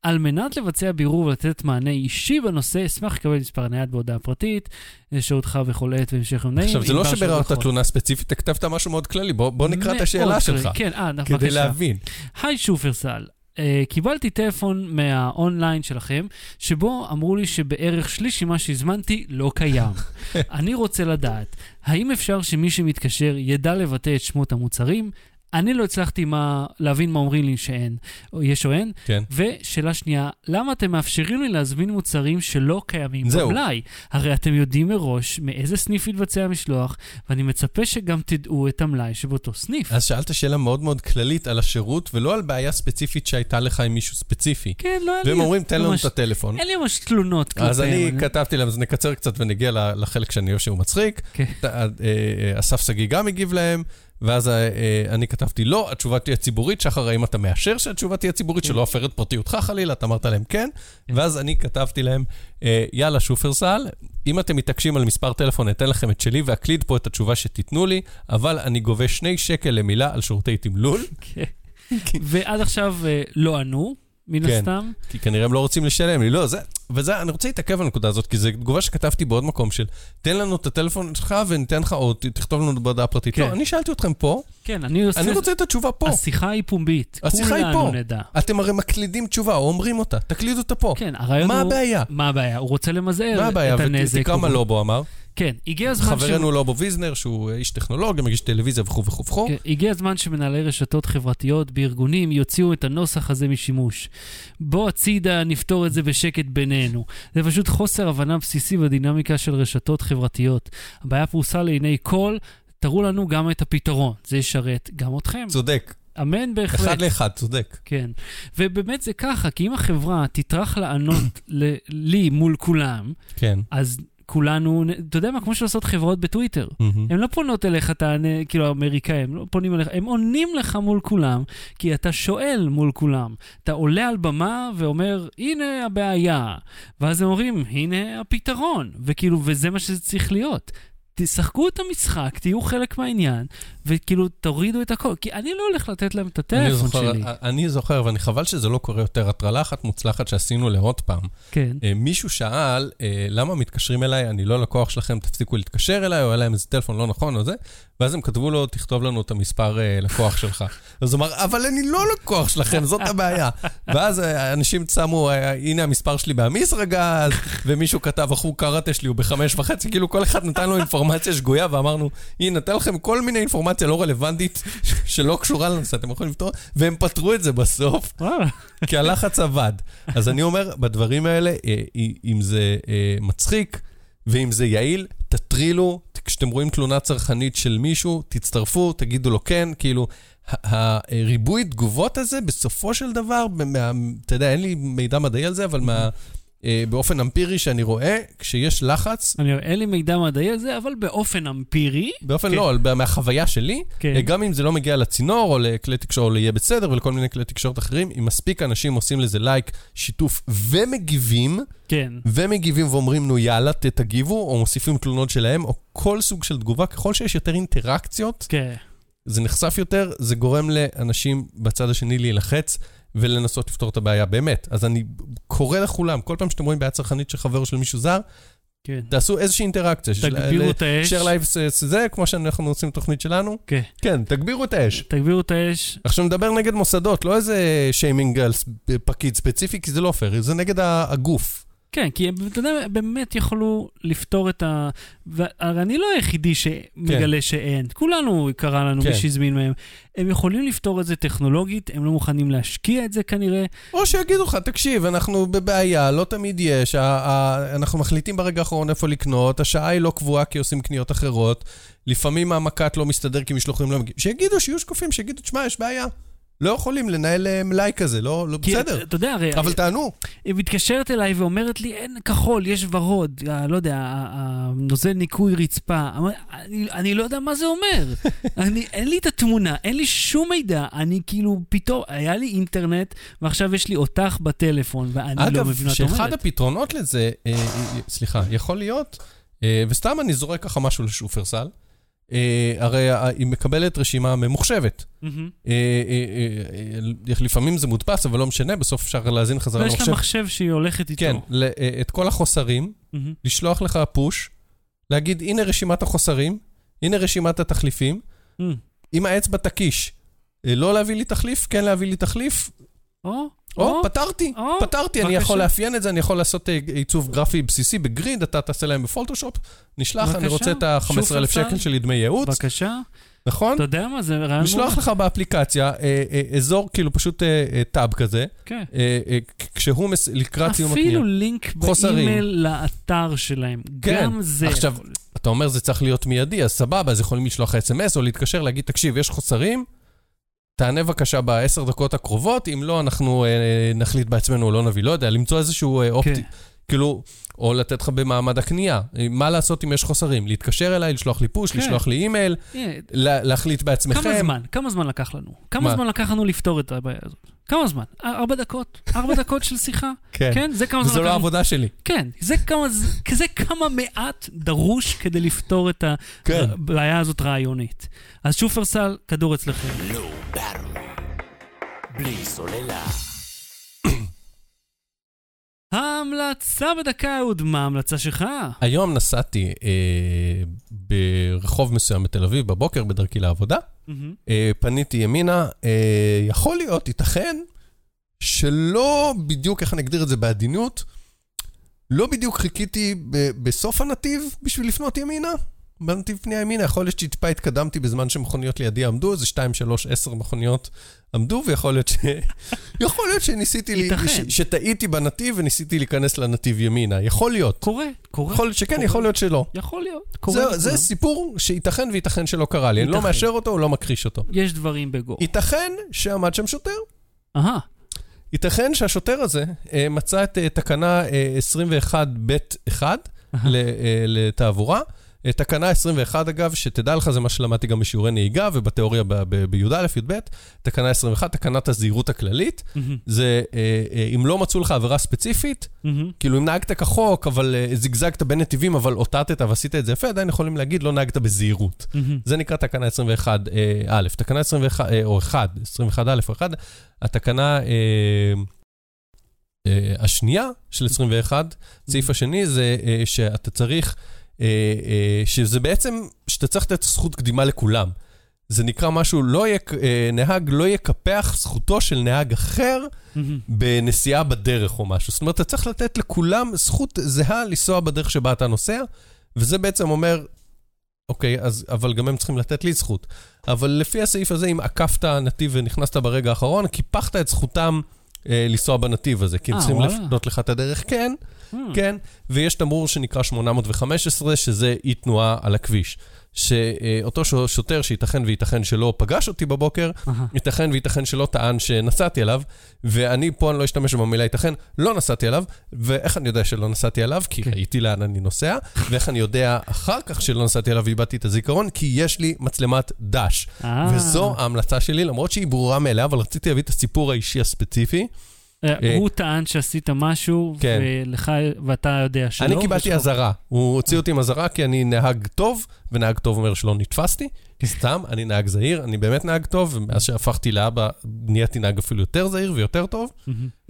על מנת לבצע בירור ולתת מענה אישי בנושא, אשמח לקבל מספר נייד בהודעה פרטית, לשהותך בכל עת והמשך יום נעים. עכשיו, זה לא שביררת תלונה ספציפית, אתה כתבת משהו מאוד כללי, בוא בוא נקרא את השאלה. שלך, כן, אה, כדי בבקשה. להבין. היי שופרסל, uh, קיבלתי טלפון מהאונליין שלכם, שבו אמרו לי שבערך שליש ממה שהזמנתי לא קיים. אני רוצה לדעת, האם אפשר שמי שמתקשר ידע לבטא את שמות המוצרים? אני לא הצלחתי מה, להבין מה אומרים לי שאין, או יש או אין. כן. ושאלה שנייה, למה אתם מאפשרים לי להזמין מוצרים שלא קיימים זהו. במלאי? הרי אתם יודעים מראש מאיזה סניף יתבצע המשלוח, ואני מצפה שגם תדעו את המלאי שבאותו סניף. אז שאלת שאלה מאוד מאוד כללית על השירות, ולא על בעיה ספציפית שהייתה לך עם מישהו ספציפי. כן, לא היה לי... והם אומרים, תן לנו ממש- את הטלפון. אין לי ממש תלונות אז כלפיהם, אני כתבתי להם, אז נקצר קצת ונגיע לחלק שאני חושב שהוא מצחיק. כן. אה, אה, אסף שגיא גם הגיב להם, ואז אה, אה, אני כתבתי, לא, התשובה תהיה ציבורית. שחר, האם אתה מאשר שהתשובה תהיה ציבורית, כן. שלא אפר את פרטיותך חלילה? אתה אמרת להם כן. כן. ואז אני כתבתי להם, אה, יאללה, שופרסל, אם אתם מתעקשים על מספר טלפון, אתן לכם את שלי ואקליד פה את התשובה שתיתנו לי, אבל אני גובה שני שקל למילה על שירותי תמלול, כן. ועד עכשיו אה, לא ענו, מן כן. הסתם. כי כנראה הם לא רוצים לשלם לי. לא, זה, וזה, אני רוצה להתעכב על הנקודה הזאת, כי זו תגובה שכתבתי בעוד מקום של, תן לנו את הטלפון שלך וניתן לך, או תכתוב לנו בהודעה פרטית. כן. לא, אני שאלתי אתכם פה, כן, אני עושה... אני רוצה את התשובה פה. השיחה היא פומבית. השיחה היא פה. נדע. אתם הרי מקלידים תשובה, או אומרים אותה, תקלידו אותה פה. כן, הרעיון מה הוא... הבעיה? מה הבעיה? הוא רוצה למזער מה הבעיה? את הנזק. ותקרא מה לובו אמר. כן, הגיע הזמן... חברנו לובו ויזנר, שהוא איש טכנולוגיה, מגיש טלוויזיה וכו' וכו' וכו'. כן, הגיע הזמן שמנהלי רשתות חברתיות בארגונים יוציאו את הנוסח הזה משימוש. בוא הצידה, נפתור את זה בשקט בינינו. זה פשוט חוסר הבנה בסיסי בדינמיקה של רשתות חברתיות. הבעיה פרוסה לעיני כל, תראו לנו גם את הפתרון. זה ישרת גם אתכם. צודק. אמן בהחלט. אחד לאחד, צודק. כן. ובאמת זה ככה, כי אם החברה תטרח לענות לי מול כולם, כן. אז כולנו, אתה יודע מה, כמו שעושות חברות בטוויטר. מהמם. הן לא פונות אליך, תענה, כאילו האמריקאים, לא פונים אליך, הם עונים לך מול כולם, כי אתה שואל מול כולם. אתה עולה על במה ואומר, הנה הבעיה. ואז הם אומרים, הנה הפתרון. וכאילו, וזה מה שזה צריך להיות. תשחקו את המשחק, תהיו חלק מהעניין, וכאילו, תורידו את הכל. כי אני לא הולך לתת להם את אני הטלפון זוכר, שלי. אני זוכר, ואני חבל שזה לא קורה יותר, הטרלה אחת מוצלחת שעשינו לעוד פעם. כן. אה, מישהו שאל, אה, למה מתקשרים אליי, אני לא לקוח שלכם, תפסיקו להתקשר אליי, או היה להם איזה טלפון לא נכון או זה, ואז הם כתבו לו, תכתוב לנו את המספר אה, לקוח שלך. אז הוא אמר, אבל אני לא לקוח שלכם, זאת הבעיה. ואז אה, אנשים שמו, אה, הנה המספר שלי באמיסרגז, ומישהו כתב, אחו קראטה שלי הוא בחמש וחצי, כאילו כל אחד נתן לו אינפורמציה שגויה, ואמרנו, הנה, נתן לכם כל מיני אינפורמציה לא רלוונטית, שלא קשורה לנושא, אתם יכולים לפתור, והם פתרו את זה בסוף. וואלה. כי הלחץ עבד. אז אני אומר, בדברים האלה, אה, אם זה אה, מצחיק ואם זה יעיל, תטרילו, כשאתם רואים תלונה צרכנית של מישהו, תצטרפו, תגידו לו כן, כאילו, הריבוי תגובות הזה, בסופו של דבר, אתה יודע, אין לי מידע מדעי על זה, אבל מה, אה, באופן אמפירי שאני רואה, כשיש לחץ, אני אומר, אין לי מידע מדעי על זה, אבל באופן אמפירי, באופן כן. לא, מהחוויה שלי, כן. אה, גם אם זה לא מגיע לצינור, או לכלי תקשורת, או ליהיה בסדר, ולכל מיני כלי תקשורת אחרים, אם מספיק אנשים עושים לזה לייק, שיתוף ומגיבים, כן. ומגיבים ואומרים, נו יאללה, תגיבו, או מוסיפים תלונות שלהם, או כל סוג של תגובה, ככל שיש יותר אינטראקציות, כן. זה נחשף יותר, זה גורם לאנשים בצד השני להילחץ, ולנסות לפתור את הבעיה באמת. אז אני קורא לכולם, כל פעם שאתם רואים בעיה צרכנית של חבר של מישהו זר, כן. תעשו איזושהי אינטראקציה. תגבירו את האש. share lives זה, כמו שאנחנו עושים בתוכנית שלנו. כן. כן, תגבירו את האש. תגבירו את האש. עכשיו נדבר נגד מוסדות, לא איזה שיימינג על פקיד ספציפי, כי זה לא פייר, זה נגד הגוף. כן, כי הם, אתה יודע, באמת יכלו לפתור את ה... והרי אני לא היחידי שמגלה שאין. כולנו קרה לנו כן. מי שהזמין מהם. הם יכולים לפתור את זה טכנולוגית, הם לא מוכנים להשקיע את זה כנראה. או שיגידו לך, תקשיב, אנחנו בבעיה, לא תמיד יש, אנחנו מחליטים ברגע האחרון איפה לקנות, השעה היא לא קבועה כי עושים קניות אחרות, לפעמים המקט לא מסתדר כי משלוחים לא מגיעים. שיגידו, שיהיו שקופים, שיגידו, תשמע, יש בעיה. לא יכולים לנהל אה, מלאי כזה, לא, לא כי בסדר. אתה יודע, הרי... אבל תענו. היא מתקשרת אליי ואומרת לי, אין כחול, יש ורוד, לא יודע, הנוזל ניקוי רצפה. אני, אני לא יודע מה זה אומר. אני, אין לי את התמונה, אין לי שום מידע. אני כאילו, פתאום, היה לי אינטרנט, ועכשיו יש לי אותך בטלפון, ואני לא אגב, מבין מה את אומרת. שאחד הפתרונות לזה, אה, אה, סליחה, יכול להיות, אה, וסתם אני זורק ככה משהו לשופרסל, אה, הרי ה- היא מקבלת רשימה ממוחשבת. מהמם. אה, אה, אה, אה, לפעמים זה מודפס, אבל לא משנה, בסוף אפשר להזין חזרה ויש לה למחשב. מחשב שהיא הולכת איתו. כן, ל- אה, את כל החוסרים, מהמם. לשלוח לך פוש, להגיד, הנה רשימת החוסרים, הנה רשימת התחליפים, מהמם. עם האצבע תקיש. אה, לא להביא לי תחליף, כן להביא לי תחליף, או, או, פתרתי, פתרתי, אני. יכול לאפיין את זה, אני יכול לעשות אה, עיצוב גרפי בסיסי בגריד, אתה תעשה להם בפוטושופ, נשלח, אני. רוצה את ה-15,000 שופרסל. שקל שלי דמי ייעוץ, בבקשה. נכון? אתה יודע מה, זה רעיון לשלוח לך באפליקציה אה, אה, אזור, כאילו פשוט אה, אה, טאב כזה, כן. אה, כשהוא מס- לקראת סיום הקנייה. אפילו לינק חוסרים. באימייל לאתר שלהם. כן. גם זה. עכשיו. אתה אומר זה צריך להיות מיידי, אז סבבה, אז יכולים לשלוח אס.אם.אס או להתקשר, להגיד, תקשיב, יש חוסרים, תענה בבקשה בעשר דקות הקרובות, אם לא, אנחנו אה, נחליט בעצמנו או לא נביא, לא יודע, למצוא איזשהו אה, אופטי, כן. כאילו, או לתת לך במעמד הקנייה. אה, מה לעשות אם יש חוסרים? להתקשר אליי, לשלוח לי פוש, כן. לשלוח לי אימייל, לה- להחליט בעצמכם. כמה זמן? כמה זמן לקח לנו? כמה מה? זמן לקח לנו לפתור את הבעיה הזאת? כמה זמן? ארבע דקות? ארבע דקות של שיחה? כן. כן? זה כמה זמן וזו לקח לא לנו? העבודה שלי. כן, זה כמה, זה כמה מעט דרוש כדי לפתור את כן. הבעיה הזאת רעיונית. אז שופרסל, כדור אצלכם. לא ברור. בלי סוללה. ההמלצה בדקה, אהוד, מה ההמלצה שלך? היום נסעתי אה, ברחוב מסוים בתל אביב בבוקר בדרכי לעבודה, מהמם. אה, פניתי ימינה, אה, יכול להיות, ייתכן, שלא בדיוק, איך אני אגדיר את זה בעדינות, לא בדיוק חיכיתי ב- בסוף הנתיב בשביל לפנות ימינה. בנתיב פנייה ימינה, יכול להיות שטיפה התקדמתי בזמן שמכוניות לידי עמדו, איזה 2, 3, 10 מכוניות עמדו, ויכול להיות ש... יכול להיות שניסיתי, ייתכן. ש... שטעיתי בנתיב וניסיתי להיכנס לנתיב ימינה. יכול להיות. קורה, קורה. יכול להיות שכן, קורה. יכול להיות שלא. יכול להיות, קורה. זה. זה סיפור שייתכן וייתכן שלא קרה לי. אני לא ייתכן. מאשר אותו או לא מכחיש אותו. יש דברים בגו. ייתכן שעמד שם שוטר. אהה, ייתכן שהשוטר הזה אה, מצא את אה, תקנה אה, 21ב1 אהה. ל- אה, לתעבורה. אה, תקנה 21, אגב, שתדע לך, זה מה שלמדתי גם בשיעורי נהיגה ובתיאוריה בי"א, י"ב. תקנה 21, תקנת הזהירות הכללית. מהמם, זה אה, אה, אם לא מצאו לך עבירה ספציפית, מהמם. כאילו אם נהגת כחוק, אבל זיגזגת בין נתיבים, אבל אותתת ועשית את זה יפה, עדיין יכולים להגיד, לא נהגת בזהירות. מהמם. זה נקרא תקנה 21 אה, א', תקנה 21, אה, או 1, 21 א' או 1, התקנה אה, השנייה של 21, הסעיף השני זה אה, שאתה צריך, שזה בעצם, שאתה צריך לתת זכות קדימה לכולם. זה נקרא משהו, לא יק, אה, נהג לא יקפח זכותו של נהג אחר מהמם. בנסיעה בדרך או משהו. זאת אומרת, אתה צריך לתת לכולם זכות זהה לנסוע בדרך שבה אתה נוסע, וזה בעצם אומר, אוקיי, אז, אבל גם הם צריכים לתת לי זכות. אבל לפי הסעיף הזה, אם עקפת נתיב ונכנסת ברגע האחרון, קיפחת את זכותם אה, לנסוע בנתיב הזה, כי הם אה, צריכים. לפנות לך את הדרך, כן, מהמם. כן, ויש תמרור שנקרא 815, שזה אי תנועה על הכביש. שאותו שוטר שייתכן וייתכן שלא פגש אותי בבוקר, אהה. ייתכן וייתכן שלא טען שנסעתי עליו, ואני פה אני לא אשתמש במילה ייתכן, לא נסעתי עליו, ואיך אני יודע שלא נסעתי עליו? כי כן. ראיתי לאן אני נוסע, ואיך אני יודע אחר כך שלא נסעתי עליו ואיבדתי את הזיכרון? כי יש לי מצלמת דש. אה. וזו ההמלצה שלי, למרות שהיא ברורה מאליה, אבל רציתי להביא את הסיפור האישי הספציפי. אה, אה, הוא טען שעשית משהו, כן. ולך, ואתה יודע שלא. אני קיבלתי אזהרה. הוא הוציא אותי עם אזהרה כי אני נהג טוב, ונהג טוב אומר שלא נתפסתי. סתם, אני נהג זהיר, אני באמת נהג טוב, ומאז שהפכתי לאבא, נהייתי נהג אפילו יותר זהיר ויותר טוב.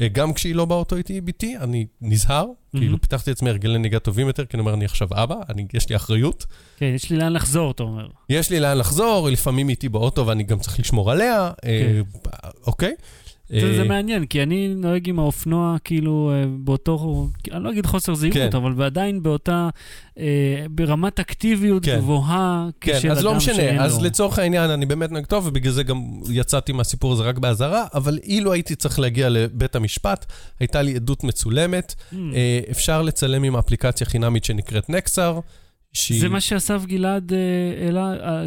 אה, גם כשהיא לא באוטו איתי ביתי, אני נזהר. כאילו, פיתחתי לעצמי הרגלי נהיגה טובים יותר, כי אני אומר, אני עכשיו אבא, אני- יש לי אחריות. כן, יש לי לאן לחזור, אתה אומר. יש לי לאן לחזור, לפעמים איתי באוטו ואני גם צריך לשמור עליה, אה, אוקיי? כן. זה, זה אה, מעניין, כי אני נוהג עם האופנוע, כאילו, אה, באותו, אני לא אגיד חוסר זהירות, כן. אבל עדיין באותה, אה, ברמת אקטיביות כן. גבוהה, כן, כשל אז לא אדם שאין משנה, אז לו. לצורך העניין אני באמת נהג טוב, ובגלל זה גם יצאתי מהסיפור הזה רק באזהרה, אבל אילו הייתי צריך להגיע לבית המשפט, הייתה לי עדות מצולמת, Mm. אה, אפשר לצלם עם אפליקציה חינמית שנקראת נקסר, שהיא... זה מה שאסף גלעד אה, העלה, אה,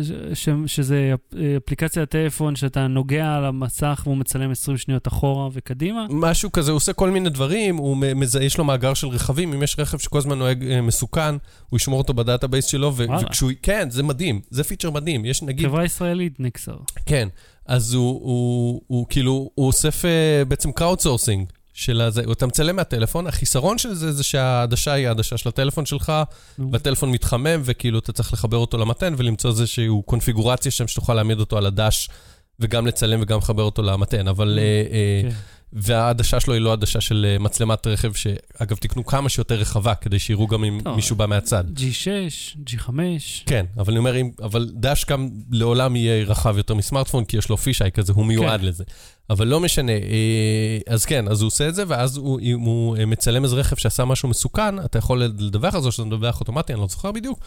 שזה אה, אפליקציית טלפון שאתה נוגע על המסך והוא מצלם 20 שניות אחורה וקדימה. משהו כזה, הוא עושה כל מיני דברים, הוא מ- מזהה, יש לו מאגר של רכבים, אם יש רכב שכל הזמן נוהג אה, מסוכן, הוא ישמור אותו ב database שלו, ו-. וכשהוא... כן, זה מדהים, זה feature מדהים. יש נגיד... חברה ישראלית, נקסר. כן, אז הוא, הוא, הוא כאילו, הוא אוסף אה, בעצם sourcing של הזה, אתה מצלם מהטלפון, החיסרון של זה זה שהעדשה היא העדשה של הטלפון שלך. והטלפון מתחמם, וכאילו אתה צריך לחבר אותו למתן ולמצוא איזושהי קונפיגורציה שם שתוכל להעמיד אותו על הדש, וגם לצלם וגם לחבר אותו למתן, אבל... כן. והעדשה שלו היא לא עדשה של אה, מצלמת רכב, שאגב, תקנו כמה שיותר רחבה, כדי שיראו גם אם טוב. מישהו בא מהצד. G6, G5. כן, אבל אני אומר, אבל דש גם לעולם יהיה רחב יותר מסמארטפון, כי יש לו פישאי כזה, הוא מיועד כן. לזה. אבל לא משנה, אה, אז כן, אז הוא עושה את זה, ואז הוא, אם הוא אה, מצלם איזה רכב שעשה משהו מסוכן, אתה יכול לדווח על זה, או שאתה מדווח אוטומטי, אני לא זוכר בדיוק,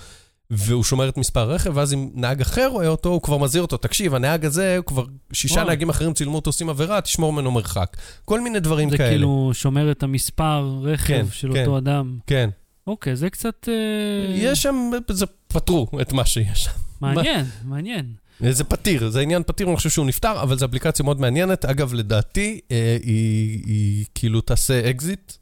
והוא שומר את מספר הרכב, ואז אם נהג אחר רואה אותו, הוא כבר מזהיר אותו, תקשיב, הנהג הזה, הוא כבר, שישה. נהגים אחרים צילמו אותו עושים עבירה, תשמור ממנו מרחק. כל מיני דברים זה כאלה. כאילו שומר את המספר רכב כן, של כן. אותו אדם. כן. אוקיי, זה קצת אה, יש שם, זה פתרו את מה שיש שם. מעניין, מעניין. זה פתיר, זה עניין פתיר, אני חושב שהוא נפתר, אבל זו אפליקציה מאוד מעניינת. אגב, לדעתי, אה, היא, היא כאילו תעשה אקזיט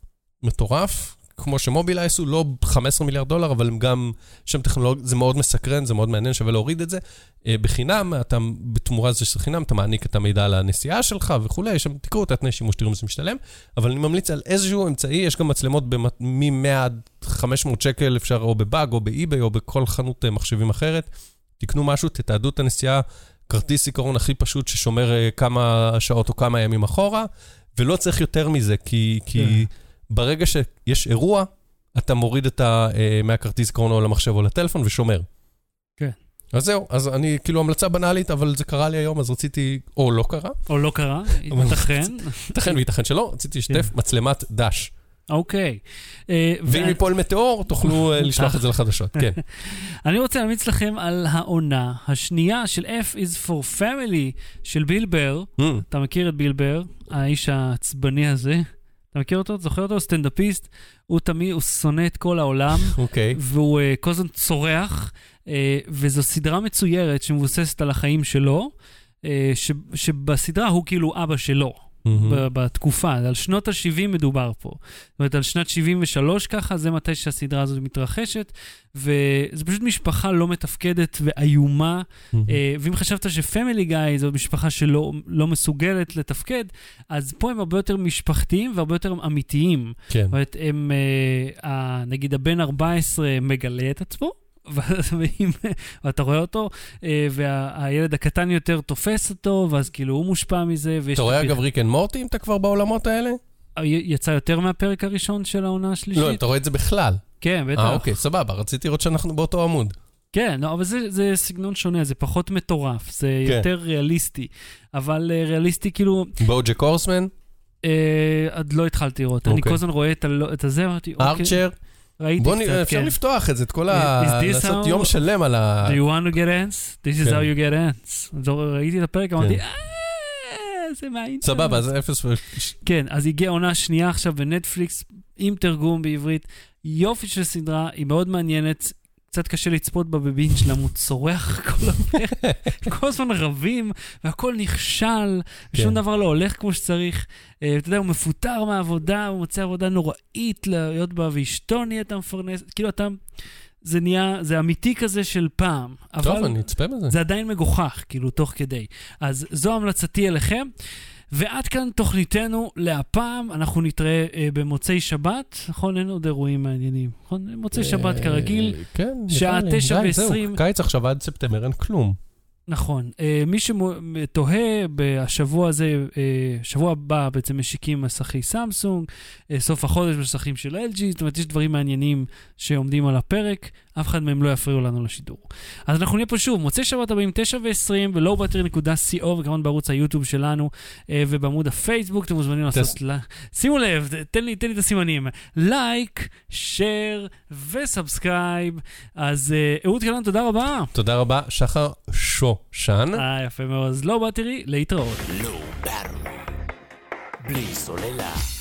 מטורף, כמו שמובילאייס הוא לא 15 מיליארד דולר, אבל הם גם, שם טכנולוגיה, זה מאוד מסקרן, זה מאוד מעניין, שווה להוריד את זה. אה, בחינם, אתה, בתמורה לזה שזה חינם, אתה מעניק את המידע על הנסיעה שלך וכולי, שם, תקראו את התנאי שימוש, תראו אם זה משתלם, אבל אני ממליץ על איזשהו אמצעי, יש גם מצלמות מ-100 עד 500 שקל, אפשר או בבאג או באי-ביי או בכל חנות אה, מחשבים אחרת. תקנו משהו, תתעדו את הנסיעה, כרטיס זיכרון הכי פשוט ששומר אה, כמה שעות או כמה ימים אחורה, ולא צריך יותר מזה, כי, כי כן. ברגע שיש אירוע, אתה מוריד את ה, אה, מהכרטיס או למחשב או לטלפון ושומר. כן. אז זהו, אז אני, כאילו, המלצה בנאלית, אבל זה קרה לי היום, אז רציתי, או לא קרה, או לא קרה, ייתכן. ייתכן וייתכן שלא, רציתי לשתף מצלמת דש. אוקיי. אה, ואם ייפול מטאור, תוכלו אה, לשלוח את זה לחדשות, כן. אני רוצה להמליץ לכם על העונה השנייה של F is for Family של ביל בר. Hmm, אתה מכיר את ביל בר, האיש העצבני הזה? אתה מכיר אותו? זוכר אותו? סטנדאפיסט. הוא תמיד, הוא שונא את כל העולם, אוקיי. והוא uh, כל הזמן צורח, uh, וזו סדרה מצוירת שמבוססת על החיים שלו, uh, ש, שבסדרה הוא כאילו אבא שלו. ב- בתקופה, על שנות ה-70 מדובר פה. זאת אומרת, על שנת 73 ככה, זה מתי שהסדרה הזאת מתרחשת, וזו פשוט משפחה לא מתפקדת ואיומה. מהמם. אה, ואם חשבת שפמילי גיא זו משפחה שלא לא מסוגלת לתפקד, אז פה הם הרבה יותר משפחתיים והרבה יותר אמיתיים. כן. זאת אומרת, הם, אה, נגיד הבן 14 מגלה את עצמו. ואתה רואה אותו, אה, והילד הקטן יותר תופס אותו, ואז כאילו הוא מושפע מזה. אתה רואה אגב ריק אנד מורטי, אם אתה כבר בעולמות האלה? יצא יותר מהפרק הראשון של העונה השלישית? לא, אתה רואה את זה בכלל. כן, בטח. אה, אוקיי, סבבה, רציתי לראות שאנחנו באותו עמוד. כן, לא, אבל זה, זה סגנון שונה, זה פחות מטורף, זה כן. יותר ריאליסטי. אבל אה, ריאליסטי כאילו, בוג'ק הורסמן, אה, עוד לא התחלתי לראות. אני אוקיי. כל הזמן רואה את, הלא- את הזה, אמרתי, אוקיי, ארצ'ר. ראיתי בוא קצת, נראה, אפשר כן. לפתוח את זה, את כל ה... לעשות how- יום שלם על ה... Do you want to get ants? This is כן. how you get ants. ראיתי את הפרק, אמרתי, כן. אה, זה מהאינטרנט. סבבה, אז אפס ו... כן, אז הגיעה עונה שנייה עכשיו בנטפליקס, עם תרגום בעברית. יופי של סדרה, היא מאוד מעניינת. קצת קשה לצפות בה בבינג' למה הוא צורח כל הפרק. כל הזמן רבים, והכל נכשל, ושום כן. דבר לא הולך כמו שצריך. אה, אתה יודע, הוא מפוטר מהעבודה, הוא מוצא עבודה נוראית להיות בה, ואשתו נהיית המפרנס. כאילו, אתה... זה נהיה, זה אמיתי כזה של פעם. טוב, אבל אני אצפה בזה. זה עדיין מגוחך, כאילו, תוך כדי. אז זו המלצתי אליכם. ועד כאן תוכניתנו להפעם, אנחנו נתראה אה, במוצאי שבת, נכון? אין עוד אירועים מעניינים, נכון? מוצאי שבת כרגיל, אה, כן, שעה. תשע ועשרים. קיץ עכשיו עד ספטמבר אין כלום. נכון. אה, מי שתוהה, בשבוע הזה, אה, שבוע הבא בעצם משיקים מסכי סמסונג, אה, סוף החודש מסכים של LG, זאת אומרת, יש דברים מעניינים שעומדים על הפרק, אף אחד מהם לא יפריעו לנו לשידור. אז אנחנו נהיה פה שוב, מוצאי שבת הבאים, 9 ו-20, ב-lowbattery.co, וכמובן בערוץ היוטיוב שלנו, אה, ובעמוד הפייסבוק, אתם מוזמנים לעשות... ל... שימו לב, תן לי, תן לי את הסימנים. like, share ו subscribe. אז אה, אהוד קלן, תודה רבה. תודה רבה, שחר שושן. אה, יפה מאוד. אז Low Battery, להתראות. Low Battery. בלי סוללה.